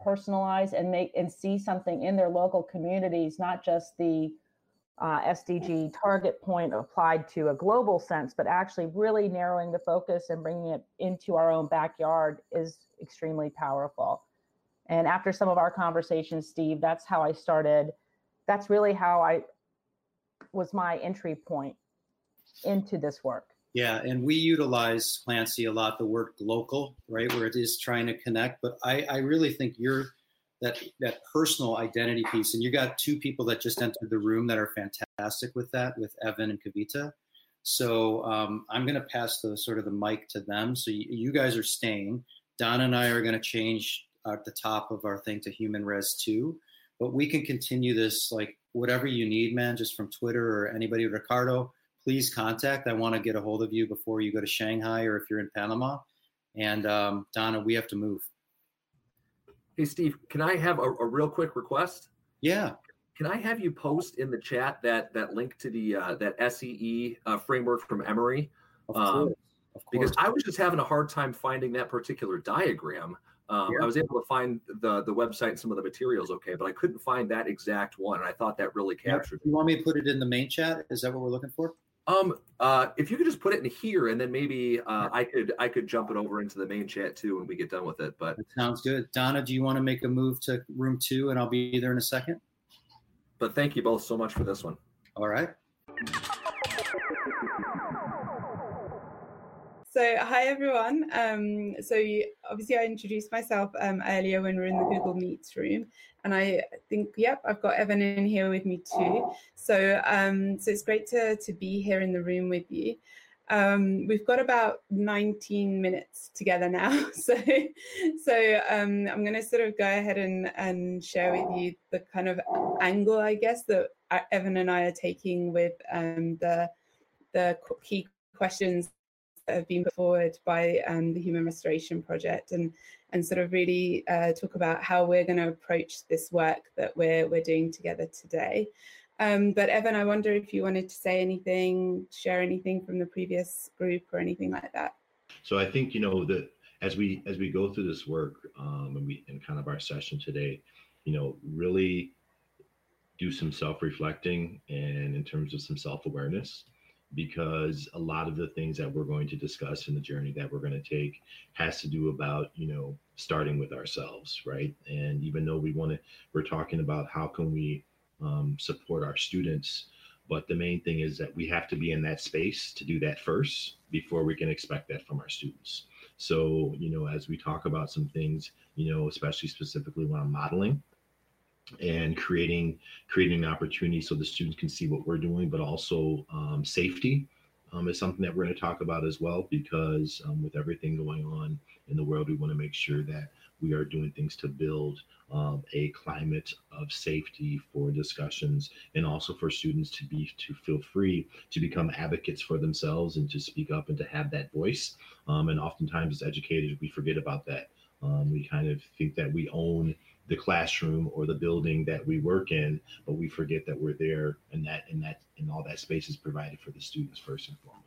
S10: personalize and make and see something in their local communities, not just the uh, SDG target point applied to a global sense, but actually really narrowing the focus and bringing it into our own backyard is extremely powerful. And after some of our conversations, Steve, that's how I started that's really how I was my entry point into this work.
S2: Yeah, and we utilize Clancy a lot the word local, right, where it is trying to connect. But I, I really think you're that that personal identity piece, and you got two people that just entered the room that are fantastic with that, with Evan and Kavita. So um, I'm going to pass the sort of the mic to them. So you, you guys are staying. Donna and I are going to change at the top of our thing to Human Res two but we can continue this like whatever you need, man, just from Twitter or anybody, Ricardo, please contact. I want to get a hold of you before you go to Shanghai or if you're in Panama. And um, Donna, we have to move.
S1: Hey, Steve, can I have a, a real quick request?
S2: Yeah.
S1: Can I have you post in the chat that that link to the uh, that SEE uh, framework from Emory?
S2: Of course. Um, of course.
S1: Because I was just having a hard time finding that particular diagram. Um, yeah. I was able to find the the website and some of the materials okay, but I couldn't find that exact one. And I thought that really captured.
S2: Yeah. You want me to put it in the main chat? Is that what we're looking for?
S1: Um, uh, if you could just put it in here, and then maybe uh, I could I could jump it over into the main chat too when we get done with it. But
S2: that sounds good. Donna, do you want to make a move to room two, and I'll be there in a second?
S1: But thank you both so much for this one.
S2: All right.
S6: So, hi everyone. Um, so, you, obviously, I introduced myself um, earlier when we were in the Google Meets room, and I think, yep, I've got Evan in here with me too. So, um, so it's great to to be here in the room with you. Um, we've got about 19 minutes together now, *laughs* so so um, I'm going to sort of go ahead and and share with you the kind of angle, I guess, that uh, Evan and I are taking with um, the the key questions have been put forward by um, the Human Restoration Project and and sort of really uh, talk about how we're going to approach this work that we're we're doing together today. Um, but Evan, I wonder if you wanted to say anything, share anything from the previous group or anything like that.
S7: So I think you know that as we as we go through this work um, and we in kind of our session today, you know, really do some self-reflecting and in terms of some self-awareness because a lot of the things that we're going to discuss in the journey that we're going to take has to do about you know starting with ourselves right? And even though we want to we're talking about how can we um, support our students but the main thing is that we have to be in that space to do that first before we can expect that from our students. So you know as we talk about some things you know especially specifically when i'm modeling and creating creating an opportunity so the students can see what we're doing, but also um, safety um, is something that we're going to talk about as well because um, with everything going on in the world, we want to make sure that we are doing things to build um, a climate of safety for discussions and also for students to be to feel free to become advocates for themselves and to speak up and to have that voice. Um, and oftentimes, as educators, we forget about that. Um, we kind of think that we own the classroom or the building that we work in, but we forget that we're there and that and that and all that space is provided for the students first and foremost.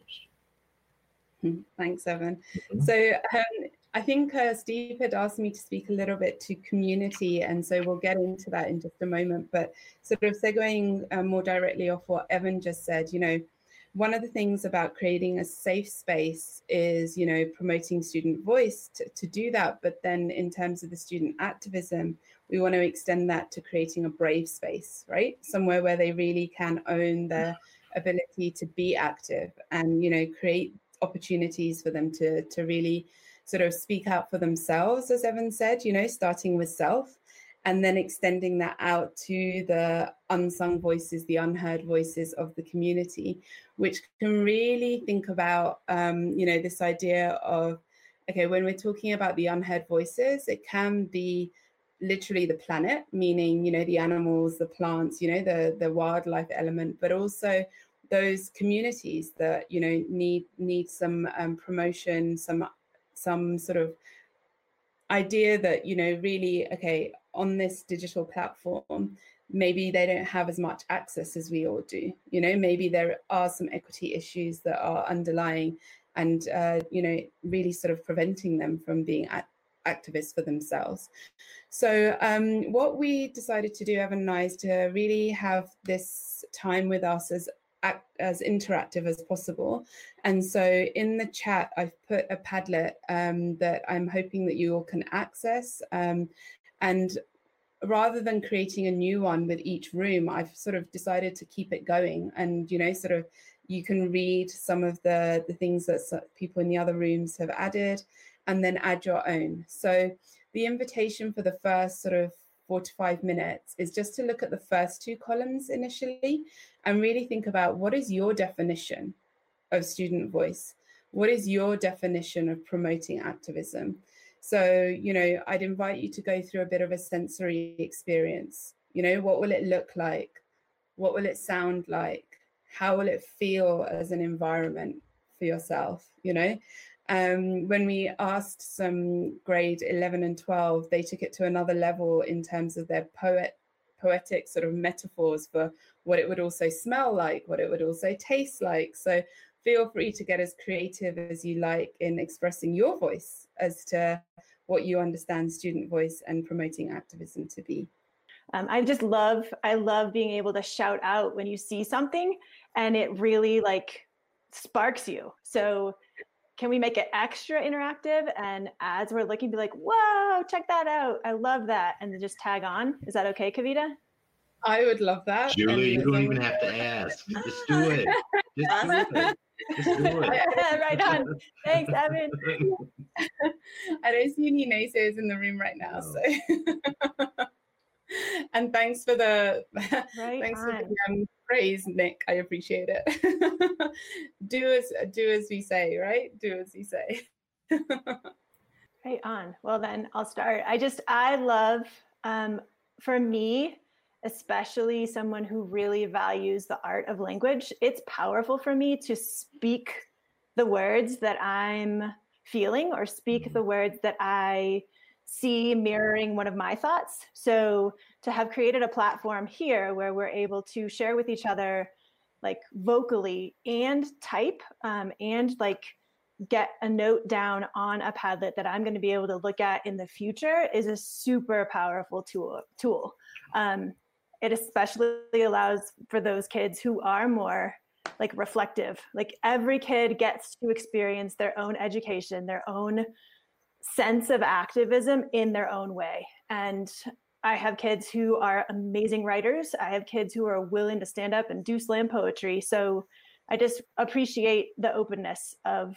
S6: Hmm, thanks, Evan. Mm-hmm. So um, I think uh, Steve had asked me to speak a little bit to community, and so we'll get into that in just a moment. But sort of segueing uh, more directly off what Evan just said, you know, one of the things about creating a safe space is, you know, promoting student voice to, to do that. But then in terms of the student activism, we want to extend that to creating a brave space, right? Somewhere where they really can own their ability to be active and, you know, create opportunities for them to, to really sort of speak out for themselves, as Evan said, you know, starting with self and then extending that out to the unsung voices, the unheard voices of the community, which can really think about, um, you know, this idea of, okay, when we're talking about the unheard voices, it can be literally the planet, meaning, you know, the animals, the plants, you know, the the wildlife element, but also those communities that you know need need some um, promotion, some some sort of idea that you know really okay on this digital platform maybe they don't have as much access as we all do you know maybe there are some equity issues that are underlying and uh, you know really sort of preventing them from being at- activists for themselves so um, what we decided to do evan and i is to really have this time with us as as interactive as possible. And so in the chat, I've put a Padlet um, that I'm hoping that you all can access. Um, and rather than creating a new one with each room, I've sort of decided to keep it going. And, you know, sort of you can read some of the, the things that people in the other rooms have added and then add your own. So the invitation for the first sort of four to five minutes is just to look at the first two columns initially and really think about what is your definition of student voice? What is your definition of promoting activism? So, you know, I'd invite you to go through a bit of a sensory experience. You know, what will it look like? What will it sound like? How will it feel as an environment for yourself? You know, um, when we asked some grade 11 and 12, they took it to another level in terms of their poet poetic sort of metaphors for what it would also smell like, what it would also taste like. So feel free to get as creative as you like in expressing your voice as to what you understand student voice and promoting activism to be.
S9: Um, I just love, I love being able to shout out when you see something and it really like sparks you. So can we make it extra interactive and as we're looking be like whoa check that out. I love that. And then just tag on. Is that okay kavita?
S6: I would love that.
S7: Julie you don't even have to ask. Just do it just do *laughs* it.
S9: Just do it *laughs* right on thanks evan *laughs*
S6: i don't see any naysayers in the room right now no. so *laughs* and thanks for the right thanks on. for the um, praise, Nick. I appreciate it. do as do as we say, right? Do as we say.
S9: right on. Well, then I'll start. I just I love um, for me, especially someone who really values the art of language. It's powerful for me to speak the words that I'm feeling or speak mm-hmm. the words that I see mirroring one of my thoughts. So to have created a platform here where we're able to share with each other like vocally and type um, and like get a note down on a padlet that I'm going to be able to look at in the future is a super powerful tool. Tool. Um, it especially allows for those kids who are more like reflective. Like every kid gets to experience their own education, their own sense of activism in their own way. And I have kids who are amazing writers. I have kids who are willing to stand up and do slam poetry. So I just appreciate the openness of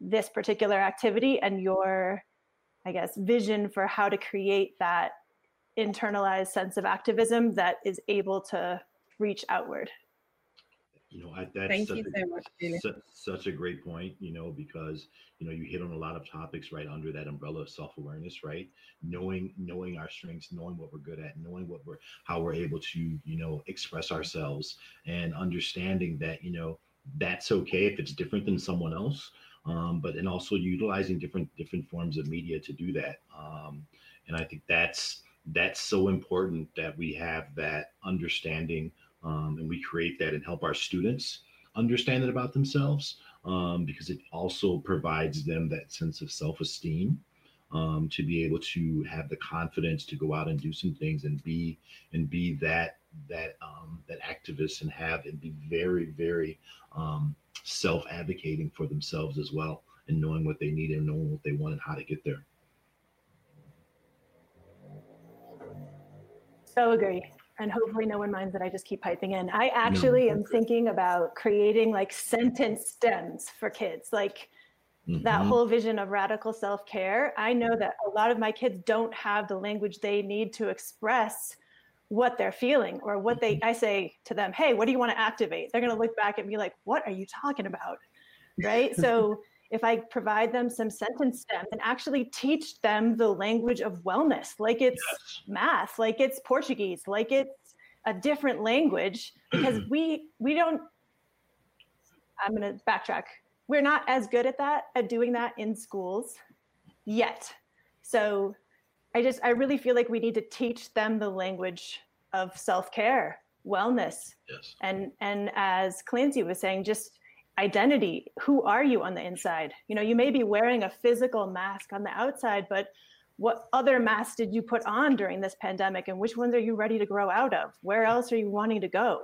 S9: this particular activity and your, I guess, vision for how to create that internalized sense of activism that is able to reach outward
S7: you know, I, that's
S6: Thank
S7: such
S6: you
S7: a,
S6: so much, Julie.
S7: such, such a great point, you know, because, you know, you hit on a lot of topics right under that umbrella of self-awareness, right? Knowing, knowing our strengths, knowing what we're good at, knowing what we're, how we're able to, you know, express ourselves and understanding that, you know, that's okay if it's different than someone else. Um, but and also utilizing different, different forms of media to do that. Um, and I think that's, that's so important that we have that understanding um, and we create that and help our students understand it about themselves um, because it also provides them that sense of self-esteem um, to be able to have the confidence to go out and do some things and be and be that that um, that activist and have and be very very um, self advocating for themselves as well and knowing what they need and knowing what they want and how to get there.
S9: So agree. And hopefully no one minds that I just keep piping in. I actually no. am thinking about creating like sentence stems for kids. Like mm-hmm. that whole vision of radical self-care. I know that a lot of my kids don't have the language they need to express what they're feeling or what they mm-hmm. I say to them, "Hey, what do you want to activate?" They're going to look back at me like, "What are you talking about?" Right? so if I provide them some sentence stems and actually teach them the language of wellness, like it's yes. math, like it's Portuguese, like it's a different language, because *clears throat* we we don't. I'm going to backtrack. We're not as good at that at doing that in schools yet. So I just I really feel like we need to teach them the language of self care, wellness,
S7: yes.
S9: and and as Clancy was saying, just identity. Who are you on the inside? You know you may be wearing a physical mask on the outside but what other masks did you put on during this pandemic and which ones are you ready to grow out of? Where else are you wanting to go?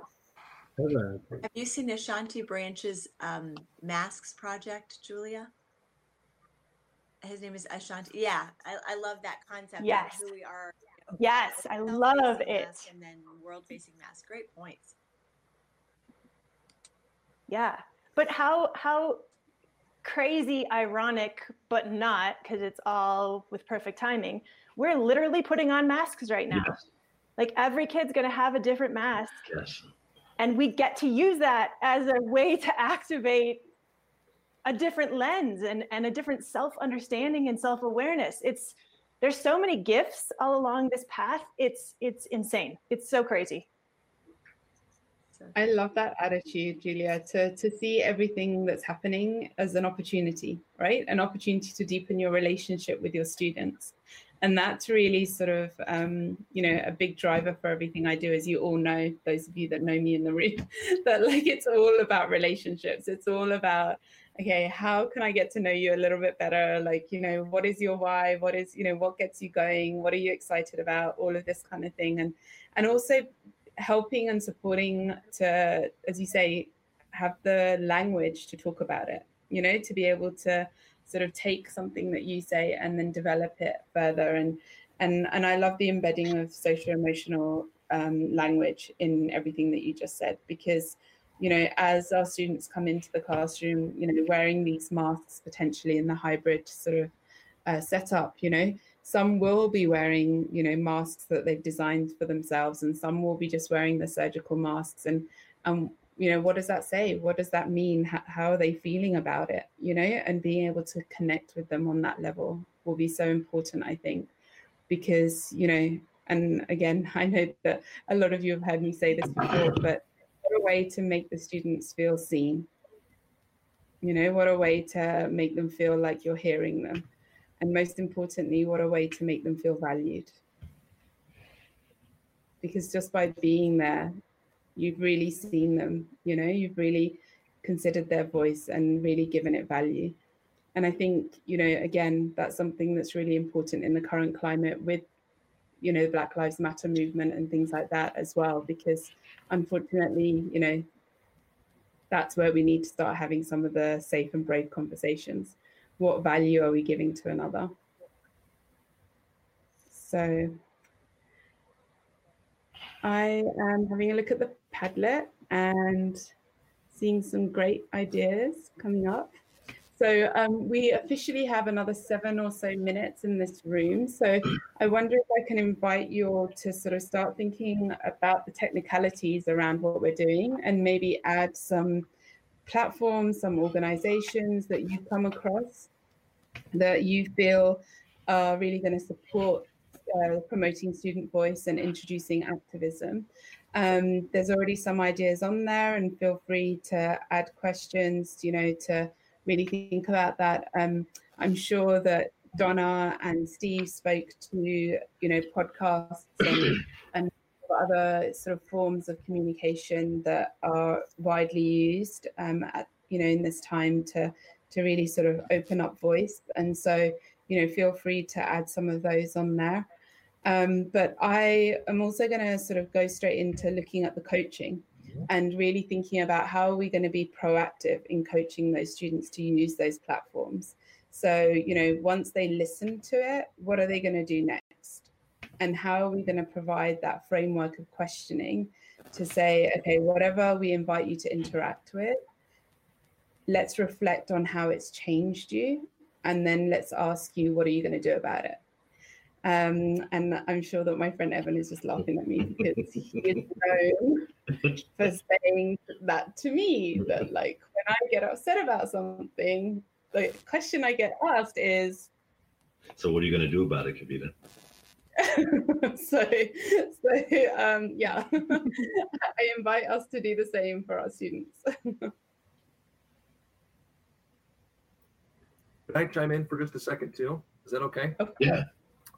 S13: Have you seen ashanti branch's um, masks project julia? His name is ashanti yeah i, I love that concept
S9: yes.
S13: who we are.
S9: You know, yes i love it.
S13: and then world facing mask. Great points.
S9: Yeah but how how crazy ironic but not because it's all with perfect timing. We're literally putting on masks right now. Yes. like every kid's going to have a different mask.
S7: Yes.
S9: and we get to use that as a way to activate a different lens and, and a different self-understanding and self-awareness. It's there's so many gifts all along this path. It's it's insane. It's so crazy
S6: I love that attitude, Julia, to, to see everything that's happening as an opportunity, right? An opportunity to deepen your relationship with your students. And that's really sort of, um, you know, a big driver for everything I do, as you all know, those of you that know me in the room, *laughs* that like it's all about relationships. It's all about, okay, how can I get to know you a little bit better? Like, you know, what is your why? What is, you know, what gets you going? What are you excited about? All of this kind of thing. And and also helping and supporting to, as you say, have the language to talk about it, you know, to be able to sort of take something that you say and then develop it further. And and and I love the embedding of social emotional um, language in everything that you just said because you know as our students come into the classroom you know wearing these masks potentially in the hybrid sort of uh, setup you know some will be wearing you know masks that they've designed for themselves and some will be just wearing the surgical masks. And um you know what does that say? What does that mean? How, how are they feeling about it? You know and being able to connect with them on that level will be so important i think because you know and again *laughs* i know that a lot of you have heard me say this before but what a way to make the students feel seen. You know what a way to make them feel like you're hearing them and most importantly, what a way to make them feel valued. Because just by being there, you've really seen them, you know, you've really considered their voice and really given it value. And I think, you know, again, that's something that's really important in the current climate with, you know, the Black Lives Matter movement and things like that as well, because unfortunately, you know, that's where we need to start having some of the safe and brave conversations what value are we giving to another? So I am having a look at the Padlet and seeing some great ideas coming up. So um, we officially have another seven or so minutes in this room. So I wonder if I can invite you all to sort of start thinking about the technicalities around what we're doing and maybe add some platforms, some organizations that you've come across that you feel are really going to support uh, promoting student voice and introducing activism. Um, there's already some ideas on there, and feel free to add questions, you know, to really think about that. Um, I'm sure that Donna and Steve spoke to, you know, podcasts and, and other sort of forms of communication that are widely used um, at, you know, in this time to to really sort of open up voice. And so you know, feel free to add some of those on there. Um, but I am also going to sort of go straight into looking at the coaching and really thinking about how are we going to be proactive in coaching those students to use those platforms. So, you know, once they listen to it, what are they going to do next? And how are we going to provide that framework of questioning to say, okay, whatever we invite you to interact with, let's reflect on how it's changed you. And then let's ask you, what are you going to do about it? Um, and I'm sure that my friend Evan is just laughing at me because he is known for saying that to me. That like when I get upset about something, the question I get asked is,
S7: "So what are you going to do about it, Kavita?" *laughs*
S6: so, so um, yeah, *laughs* I invite us to do the same for our students. *laughs*
S1: Could I chime in for just a second too? Is that okay?
S7: Yeah.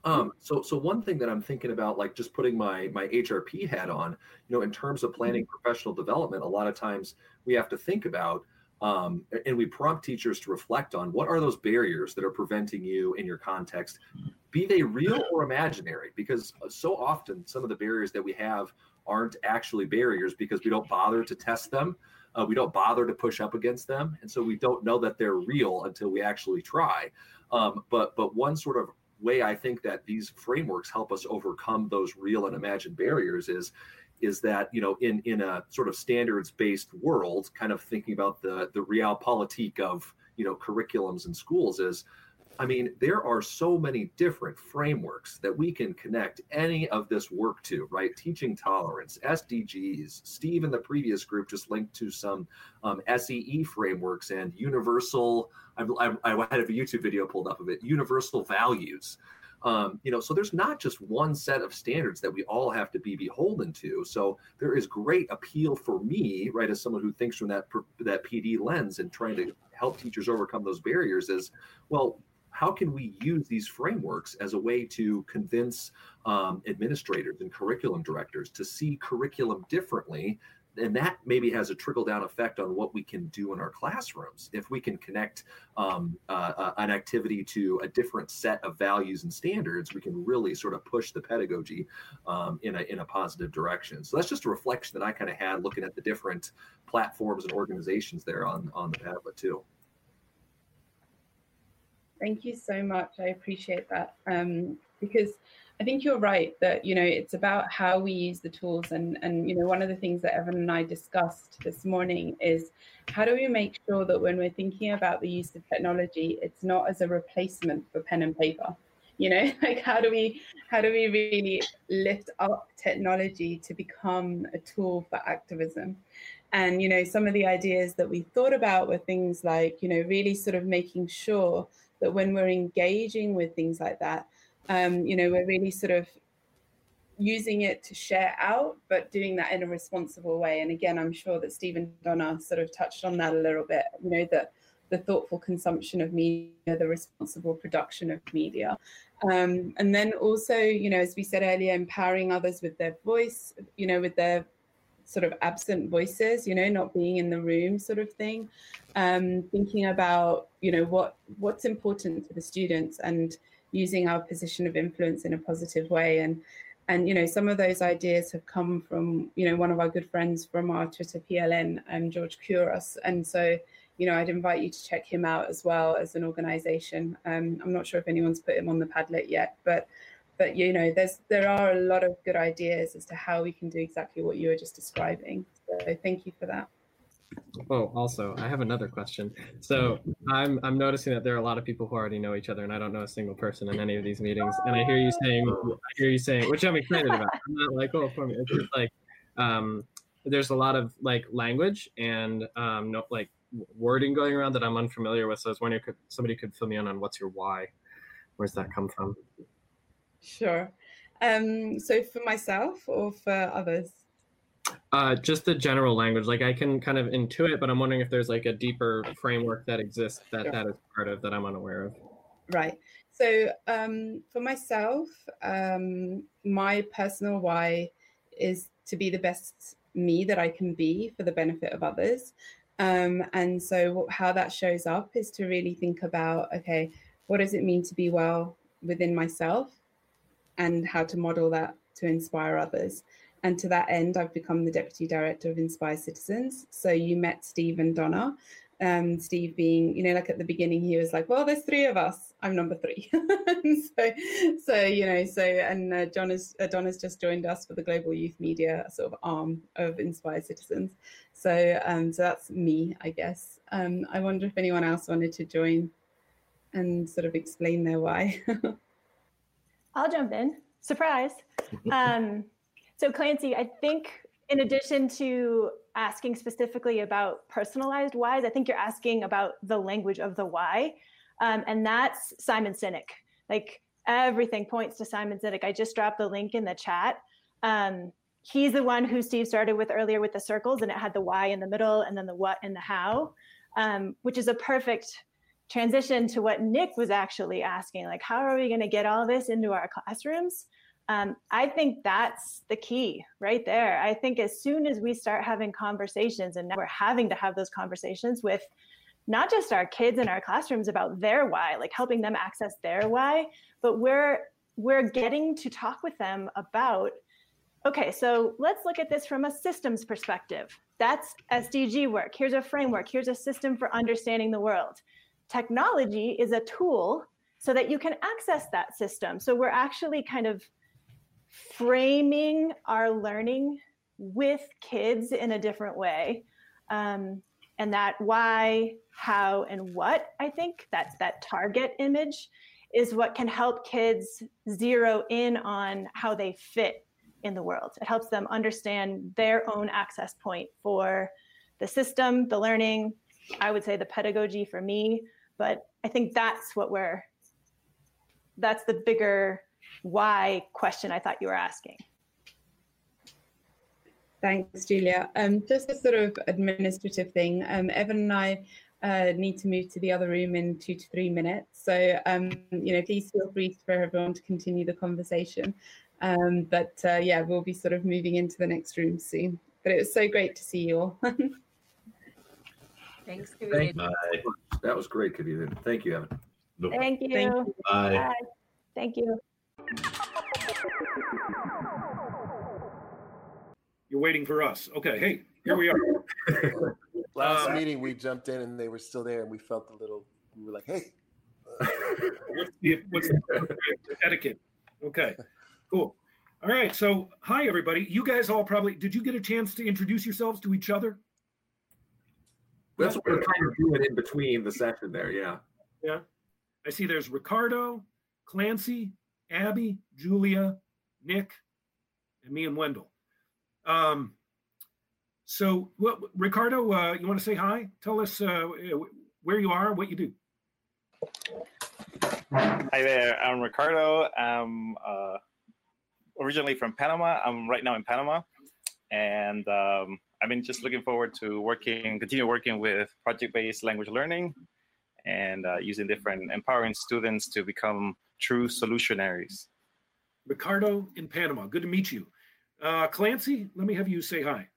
S1: Um, so, so one thing that I'm thinking about, like just putting my my HRP hat on, you know, in terms of planning professional development, a lot of times we have to think about, um, and we prompt teachers to reflect on what are those barriers that are preventing you in your context, be they real *laughs* or imaginary, because so often some of the barriers that we have aren't actually barriers because we don't bother to test them. Uh, we don't bother to push up against them, and so we don't know that they're real until we actually try. Um, but but one sort of way I think that these frameworks help us overcome those real and imagined barriers is is that you know in in a sort of standards based world kind of thinking about the the realpolitik of you know curriculums and schools is I mean, there are so many different frameworks that we can connect any of this work to, right? Teaching tolerance, SDGs. Steve in the previous group just linked to some um, SEE frameworks and universal. I've, I, I had a YouTube video pulled up of it. Universal values. Um, you know, so there's not just one set of standards that we all have to be beholden to. So there is great appeal for me, right, as someone who thinks from that that PD lens and trying to help teachers overcome those barriers. Is well, how can we use these frameworks as a way to convince um, administrators and curriculum directors to see curriculum differently and that maybe has a trickle down effect on what we can do in our classrooms. If we can connect um, uh, uh, an activity to a different set of values and standards we can really sort of push the pedagogy um, in, a, in a positive direction. So that's just a reflection that i kind of had looking at the different platforms and organizations there on, on the padlet too.
S6: Thank you so much. I appreciate that um, because I think you're right that you know it's about how we use the tools and and you know one of the things that Evan and I discussed this morning is how do we make sure that when we're thinking about the use of technology, it's not as a replacement for pen and paper. You know, *laughs* like how do we how do we really lift up technology to become a tool for activism? And you know, some of the ideas that we thought about were things like you know really sort of making sure that when we're engaging with things like that, um, you know, we're really sort of using it to share out, but doing that in a responsible way. And again, I'm sure that Steve and Donna sort of touched on that a little bit, you know, that the thoughtful consumption of media, the responsible production of media. Um, and then also, you know, as we said earlier, empowering others with their voice, you know, with their sort of absent voices, you know, not being in the room sort of thing. Um, thinking about, you know, what what's important to the students and using our position of influence in a positive way. And and you know, some of those ideas have come from, you know, one of our good friends from our Twitter PLN, um, George Couros. And so, you know, I'd invite you to check him out as well as an organization. Um, I'm not sure if anyone's put him on the Padlet yet, but but you know there's there are a lot of good ideas as to how we can do exactly what you were just describing so thank you for that
S11: oh also i have another question. So i'm i'm noticing that there are a lot of people who already know each other and i don't know a single person in any of these meetings. And i hear you saying i hear you saying which i'm excited about. I'm not like oh for me it's just like um there's a lot of like language and um no like wording going around that i'm unfamiliar with. So i was wondering if somebody could fill me in on what's your why. Where's that come from?
S6: Sure. Um, so for myself or for others?
S11: Uh, just the general language. Like I can kind of intuit, but I'm wondering if there's like a deeper framework that exists that that is part of that I'm unaware of.
S6: Right. So um, for myself, um, my personal why is to be the best me that I can be for the benefit of others. Um, and so how that shows up is to really think about, okay, what does it mean to be well within myself and how to model that to inspire others. And to that end, I've become the Deputy Director of Inspire Citizens. So you met Steve and Donna. Um, Steve being, you know, like at the beginning, he was like, well, there's three of us. I'm number three. *laughs* so, so, you know, so, and uh, John is, uh, Donna's just joined us for the Global Youth Media sort of arm of Inspire Citizens. So, um, so that's me, I guess. Um, I wonder if anyone else wanted to join and sort of explain their why. *laughs*
S9: I'll jump in. Surprise. Um, *laughs* so, Clancy, I think in addition to asking specifically about personalized whys, I think you're asking about the language of the why. Um, and that's Simon Sinek. Like everything points to Simon Sinek. I just dropped the link in the chat. Um, he's the one who Steve started with earlier with the circles, and it had the why in the middle and then the what and the how, um, which is a perfect transition to what Nick was actually asking. Like, how are we going to get all this into our classrooms? Um, I think that's the key right there. I think as soon as we start having conversations, and now we're having to have those conversations with not just our kids in our classrooms about their why, like helping them access their why, but we're we're getting to talk with them about okay, so let's look at this from a systems perspective. That's SDG work. Here's a framework. Here's a system for understanding the world. Technology is a tool so that you can access that system. So we're actually kind of framing our learning with kids in a different way. Um, and that why, how, and what, I think that's that target image is what can help kids zero in on how they fit in the world. It helps them understand their own access point for the system, the learning, I would say the pedagogy for me, but I think that's what we're that's the bigger why question I thought you were asking.
S6: Thanks, Julia. Um, just a sort of administrative thing. Um, Evan and I uh, need to move to the other room in two to three minutes. So, um, you know, please feel free for everyone to continue the conversation. Um, but uh, yeah, we'll be sort of moving into the next room soon. But it was so great to see you all. *laughs*
S13: Thanks,
S1: Thank you. That was great, Kavita. Thank you, Evan.
S9: Thank you.
S14: Thank you. Bye.
S9: Bye. Thank you.
S3: You're waiting for us. Okay. Hey, here we are. *laughs*
S4: Last
S3: Um,
S4: meeting, we jumped in and they were still there, and we felt a little. We were like, "Hey,
S3: What's the, what's the etiquette? Okay, cool. All right. So, hi everybody. You guys all probably did. You get a chance to introduce yourselves to each other?
S1: That's what we're kind of doing in between the session there. Yeah.
S3: Yeah. I see. There's Ricardo, Clancy, Abby, Julia, Nick, and me and Wendell. Um. So, what, Ricardo, uh, you want to say hi? Tell us uh, where you are, what you do.
S12: Hi there, I'm Ricardo. I'm uh, originally from Panama. I'm right now in Panama, and um, I've been just looking forward to working, continue working with project-based language learning, and uh, using different empowering students to become true solutionaries.
S3: Ricardo in Panama. Good to meet you. Uh, Clancy, let me have you say hi.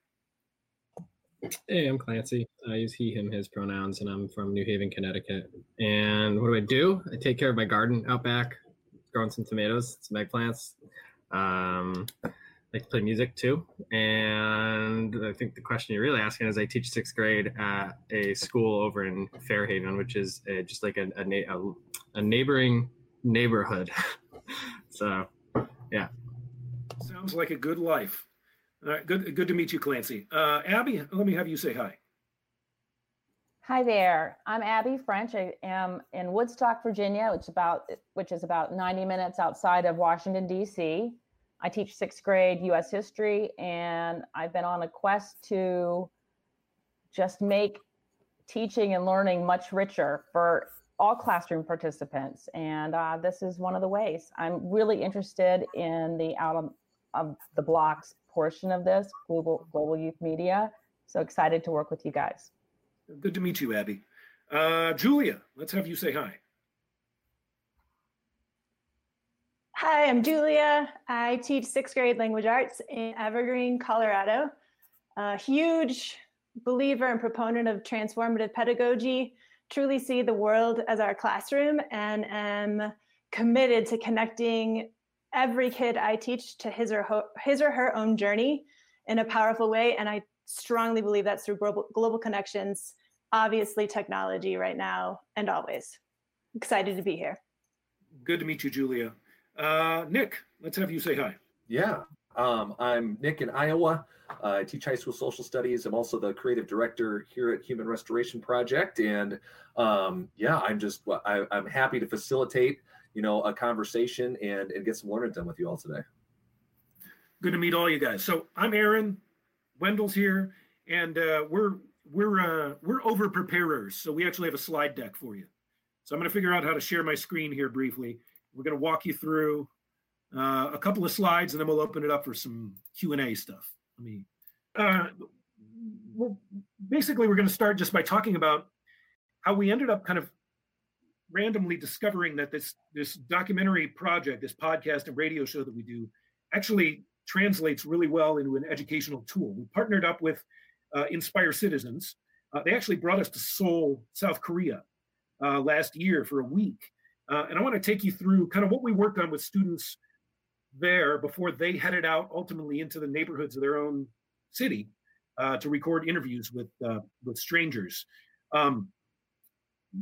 S11: Hey, I'm Clancy. I use he, him, his pronouns, and I'm from New Haven, Connecticut. And what do I do? I take care of my garden out back, growing some tomatoes, some eggplants. Um, I like to play music too. And I think the question you're really asking is I teach sixth grade at a school over in Fairhaven, which is uh just like a, a, na- a, a neighboring neighborhood. *laughs* so, yeah.
S3: Sounds like a good life. All right, good, good to meet you, Clancy. Uh, Abby, let me have you say hi.
S10: Hi there. I'm Abby French. I am in Woodstock, Virginia, which about which is about 90 minutes outside of Washington D.C. I teach sixth grade U.S. history, and I've been on a quest to just make teaching and learning much richer for all classroom participants. And uh, this is one of the ways. I'm really interested in the out of, of the blocks portion of this global global youth media. So excited to work with you guys.
S3: Good to meet you, Abby. Uh, Julia, let's have you say hi.
S9: Hi, I'm Julia. I teach sixth grade language arts in Evergreen, Colorado. A huge believer and proponent of transformative pedagogy. Truly see the world as our classroom and am committed to connecting every kid I teach to his or her, his or her own journey in a powerful way. And I strongly believe that's through global, global connections, obviously technology right now and always. Excited to be here.
S3: Good to meet you, Julia. Uh, Nick, let's have you say hi.
S1: Yeah, um, I'm Nick in Iowa. Uh, I teach high school social studies. I'm also the creative director here at Human Restoration Project, and um, yeah, I'm just I, I'm happy to facilitate you know a conversation and and get some learning done with you all today.
S3: Good to meet all you guys. So I'm Aaron. Wendell's here, and uh, we're we're uh, we're over preparers. So we actually have a slide deck for you. So I'm going to figure out how to share my screen here briefly. We're going to walk you through uh, a couple of slides, and then we'll open it up for some Q and A stuff. Let me. Uh, well, basically, we're going to start just by talking about how we ended up kind of randomly discovering that this this documentary project, this podcast and radio show that we do, actually translates really well into an educational tool. We partnered up with uh, Inspire Citizens. Uh, they actually brought us to Seoul, South Korea, uh, last year for a week, uh, and I want to take you through kind of what we worked on with students there before they headed out ultimately into the neighborhoods of their own city uh, to record interviews with uh, with strangers. Um,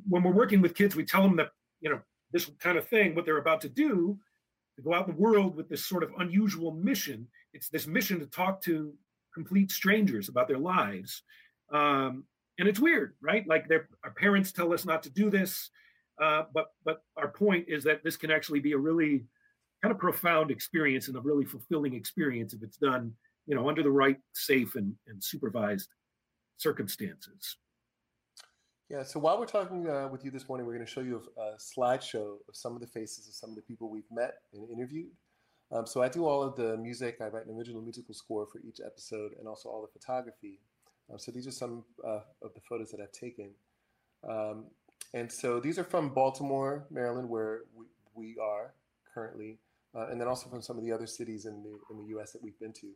S3: when we're working with kids, we tell them that you know this kind of thing, what they're about to do, to go out in the world with this sort of unusual mission. It's this mission to talk to complete strangers about their lives, um, and it's weird, right? Like their our parents tell us not to do this, uh, but but our point is that this can actually be a really kind of profound experience and a really fulfilling experience if it's done, you know, under the right, safe, and, and supervised circumstances.
S4: Yeah, so while we're talking uh, with you this morning, we're going to show you a, slideshow of some of the faces of some of the people we've met and interviewed. Um, so I do all of the music. I write an original musical score for each episode, and also all the photography. Um, so these are some uh, of the photos that I've taken. Um, and so these are from Baltimore, Maryland, where we, we are currently uh, and then also from some of the other cities in the in the U.S. that we've been to.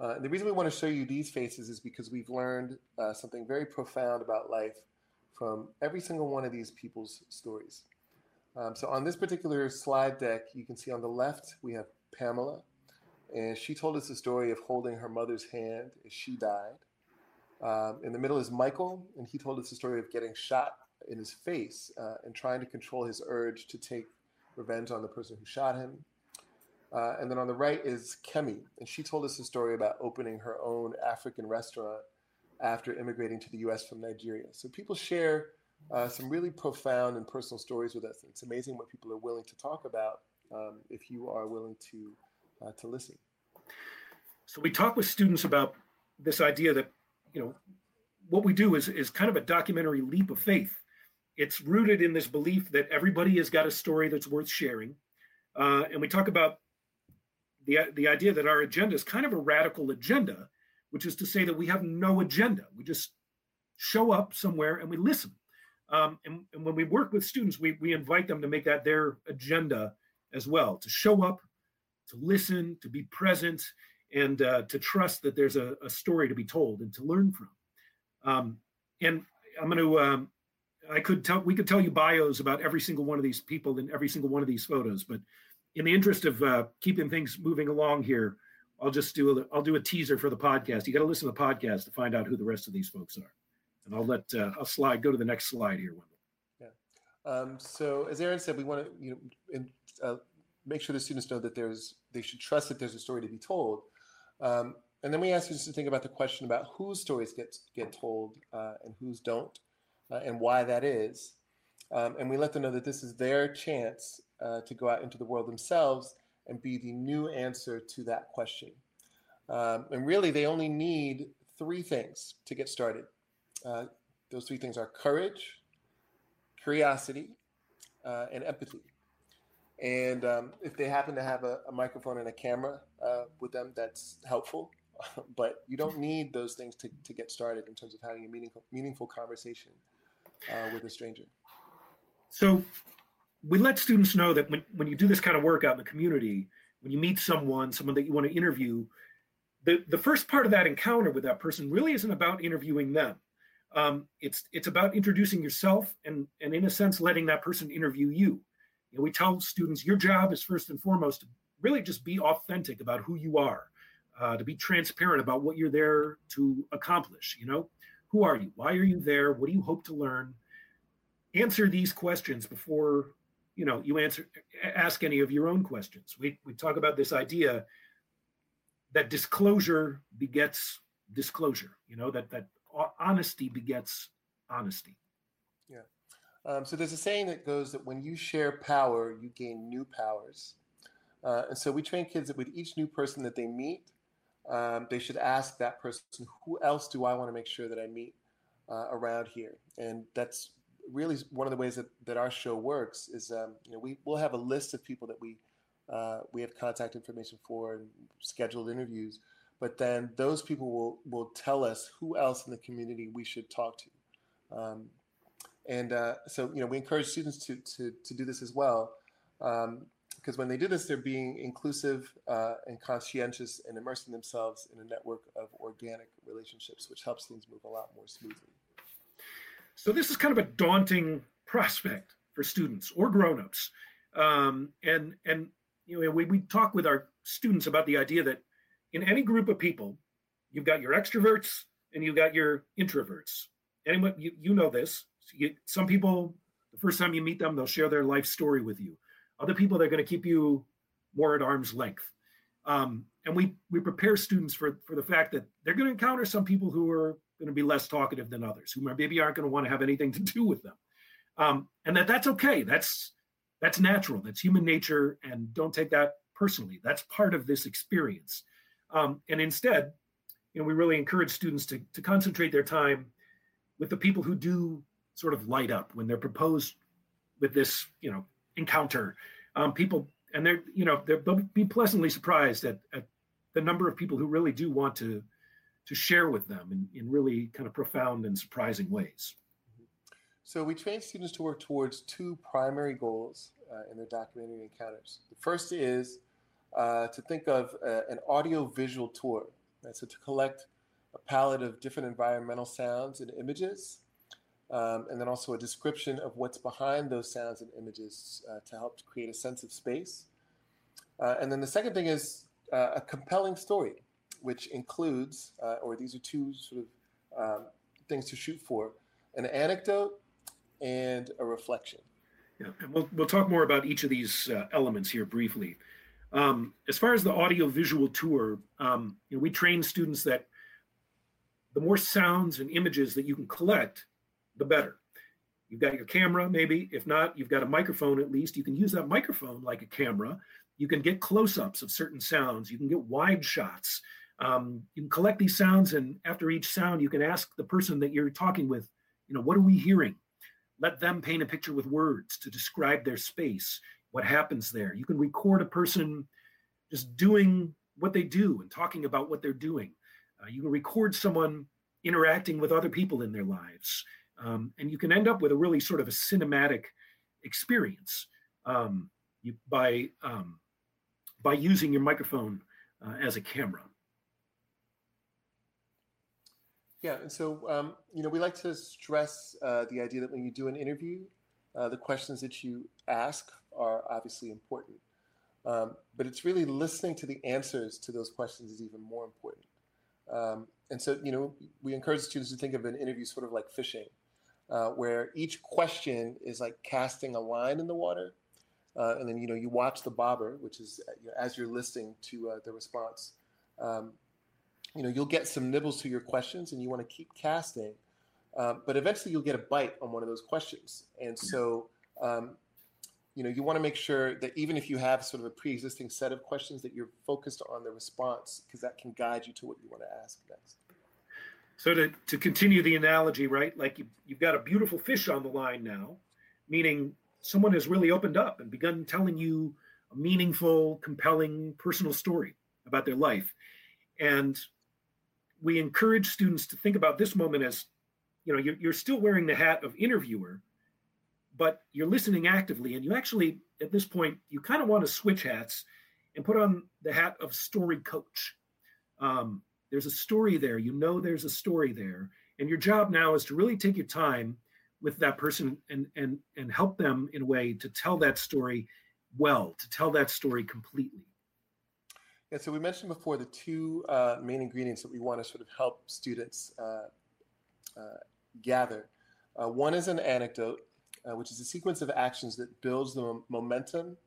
S4: Uh, and the reason we want to show you these faces is because we've learned uh, something very profound about life from every single one of these people's stories. Um, so on this particular slide deck, you can see on the left we have Pamela, and she told us the story of holding her mother's hand as she died. Um, in the middle is Michael, and he told us the story of getting shot in his face uh, and trying to control his urge to take revenge on the person who shot him. Uh, and then on the right is Kemi, and she told us a story about opening her own African restaurant after immigrating to the U.S. from Nigeria. So people share uh, some really profound and personal stories with us. It's amazing what people are willing to talk about um, if you are willing to uh, to listen.
S3: So we talk with students about this idea that you know what we do is is kind of a documentary leap of faith. It's rooted in this belief that everybody has got a story that's worth sharing, uh, and we talk about the, the idea that our agenda is kind of a radical agenda, which is to say that we have no agenda. We just show up somewhere and we listen. Um, and, and, when we work with students, we, we invite them to make that their agenda as well to show up, to listen, to be present, and uh, to trust that there's a, a, story to be told and to learn from. Um, and I'm going to, um, I could tell, we could tell you bios about every single one of these people in every single one of these photos, but in the interest of uh, keeping things moving along here, I'll just do a I'll do a teaser for the podcast. You got to listen to the podcast to find out who the rest of these folks are, and I'll let uh, I'll slide go to the next slide here, Wendell.
S4: Yeah. Um, so as Aaron said, we want to you know in, uh, make sure the students know that there's they should trust that there's a story to be told, um, and then we ask you to think about the question about whose stories get get told uh, and whose don't, uh, and why that is, um, and we let them know that this is their chance uh, to go out into the world themselves and be the new answer to that question. Um, and really, they only need three things to get started. Uh, those three things are courage, curiosity, uh, and empathy. And um, if they happen to have a, a microphone and a camera uh, with them, that's helpful. *laughs* but you don't need those things to, to get started in terms of having a meaningful, meaningful conversation uh, with a stranger.
S3: So we let students know that when, when you do this kind of work out in the community, when you meet someone, someone that you want to interview, the, the first part of that encounter with that person really isn't about interviewing them. Um, it's it's about introducing yourself and and in a sense letting that person interview you. you know, we tell students your job is first and foremost to really just be authentic about who you are, uh, to be transparent about what you're there to accomplish. You know, who are you? Why are you there? What do you hope to learn? Answer these questions before you know you answer ask any of your own questions. We we talk about this idea that disclosure begets disclosure. You know that that honesty begets honesty.
S4: Yeah. Um, so there's a saying that goes that when you share power, you gain new powers. Uh, and so we train kids that with each new person that they meet, um, they should ask that person, who else do I want to make sure that I meet uh, around here? And that's really one of the ways that, that our show works is, um, you know, we, we'll have a list of people that we, uh, we have contact information for and scheduled interviews but then those people will will tell us who else in the community we should talk to. Um, and uh, so, you know, we encourage students to to, to do this as well, because um, when they do this, they're being inclusive uh, and conscientious and immersing themselves in a network of organic relationships, which helps things move a lot more smoothly.
S3: So this is kind of a daunting prospect for students or grown-ups, um, and and you know, we we talk with our students about the idea that in any group of people, you've got your extroverts and you've got your introverts. Anyone, you, you know this. You, some people, the first time you meet them, they'll share their life story with you. Other people, they're going to keep you more at arm's length. Um, and we we prepare students for for the fact that they're going to encounter some people who are going to be less talkative than others, who maybe aren't going to want to have anything to do with them, um, and that that's okay. That's that's natural. That's human nature, and don't take that personally. That's part of this experience. Um, and instead, you know, we really encourage students to, to concentrate their time with the people who do sort of light up when they're proposed with this, you know, encounter. Um, people, and they're, you know, they'll be pleasantly surprised at, at the number of people who really do want to to share with them in, in really kind of profound and surprising ways.
S4: So we train students to work towards two primary goals uh, in their documentary encounters. The first is uh, to think of uh, an audio visual tour. Right? So to collect a palette of different environmental sounds and images, um, and then also a description of what's behind those sounds and images uh, to help create a sense of space. Uh, and then the second thing is uh, a compelling story, which includes, or these are two sort of um, things to shoot for, an anecdote and a reflection.
S3: Yeah, and we'll, we'll talk more about each of these elements here briefly. Um, as far as the audio visual tour, um, you know, we train students that the more sounds and images that you can collect, the better. You've got your camera, maybe. If not, you've got a microphone at least. You can use that microphone like a camera. You can get close ups of certain sounds. You can get wide shots. Um, you can collect these sounds, and after each sound, you can ask the person that you're talking with, you know, what are we hearing? Let them paint a picture with words to describe their space what happens there. You can record a person just doing what they do and talking about what they're doing. Uh, you can record someone interacting with other people in their lives. Um, and you can end up with a really sort of a cinematic experience um, you, by, um, by using your microphone uh, as a camera.
S4: Yeah, and so um, you know we like to stress uh, the idea that when you do an interview, uh, the questions that you ask are obviously important. Um, but it's really listening to the answers to those questions is even more important. Um, and so, you know, we encourage students to think of an interview sort of like fishing, uh, where each question is like casting a line in the water. Uh, and then, you know, you watch the bobber, which is you know, as you're listening to uh, the response. Um, you know, you'll get some nibbles to your questions and you want to keep casting. Um, but eventually you'll get a bite on one of those questions. And so, um, you know, you want to make sure that even if you have sort of a pre-existing set of questions, that you're focused on the response because that can guide you to what you want to ask next.
S3: So to, to continue the analogy, right? Like you've, you've got a beautiful fish on the line now, meaning someone has really opened up and begun telling you a meaningful, compelling, personal story about their life. And we encourage students to think about this moment as, you know, you're, you're still wearing the hat of interviewer, but you're listening actively and you actually at this point you kind of want to switch hats and put on the hat of story coach um, there's a story there you know there's a story there And your job now is to really take your time with that person and and and help them in a way to tell that story well, to tell that story completely.
S4: Yeah, so we mentioned before the two uh, main ingredients that we want to sort of help students uh, uh, gather. Uh, one is an anecdote, uh, which is a sequence of actions that builds the momentum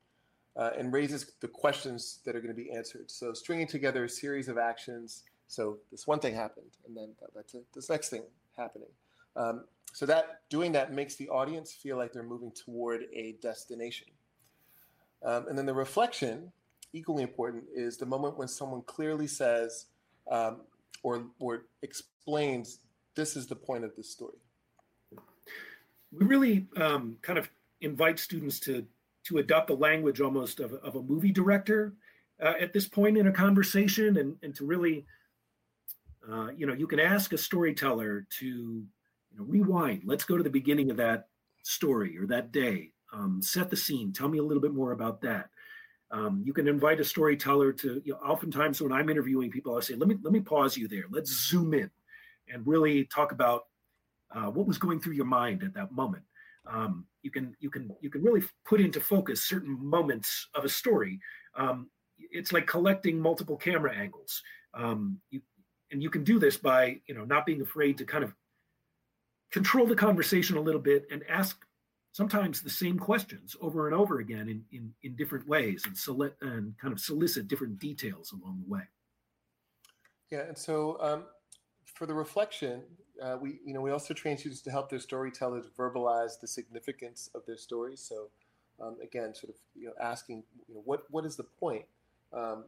S4: uh, and raises the questions that are going to be answered. So stringing together a series of actions. So this one thing happened, and then that led to this next thing happening. Um, so that doing that makes the audience feel like they're moving toward a destination. Um, and then the reflection, equally important, is the moment when someone clearly says um, or or explains this is the point of this story.
S3: We really um, kind of invite students to to adopt the language almost of, of a movie director uh, at this point in a conversation and, and to really uh, you know you can ask a storyteller to you know rewind. Let's go to the beginning of that story or that day. Um, set the scene. Tell me a little bit more about that um, you can invite a storyteller to you know, oftentimes when i'm interviewing people i say let me let me pause you there let's zoom in and really talk about uh, what was going through your mind at that moment um, you can you can you can really put into focus certain moments of a story. Um, it's like collecting multiple camera angles. Um, you, and you can do this by you know not being afraid to kind of control the conversation a little bit and ask sometimes the same questions over and over again in in, in different ways and select and kind of solicit different details along the way.
S4: Yeah, and so um, for the reflection, uh, we you know we also train students to help their storytellers verbalize the significance of their stories. So um, again, sort of you know asking you know what what is the point, um,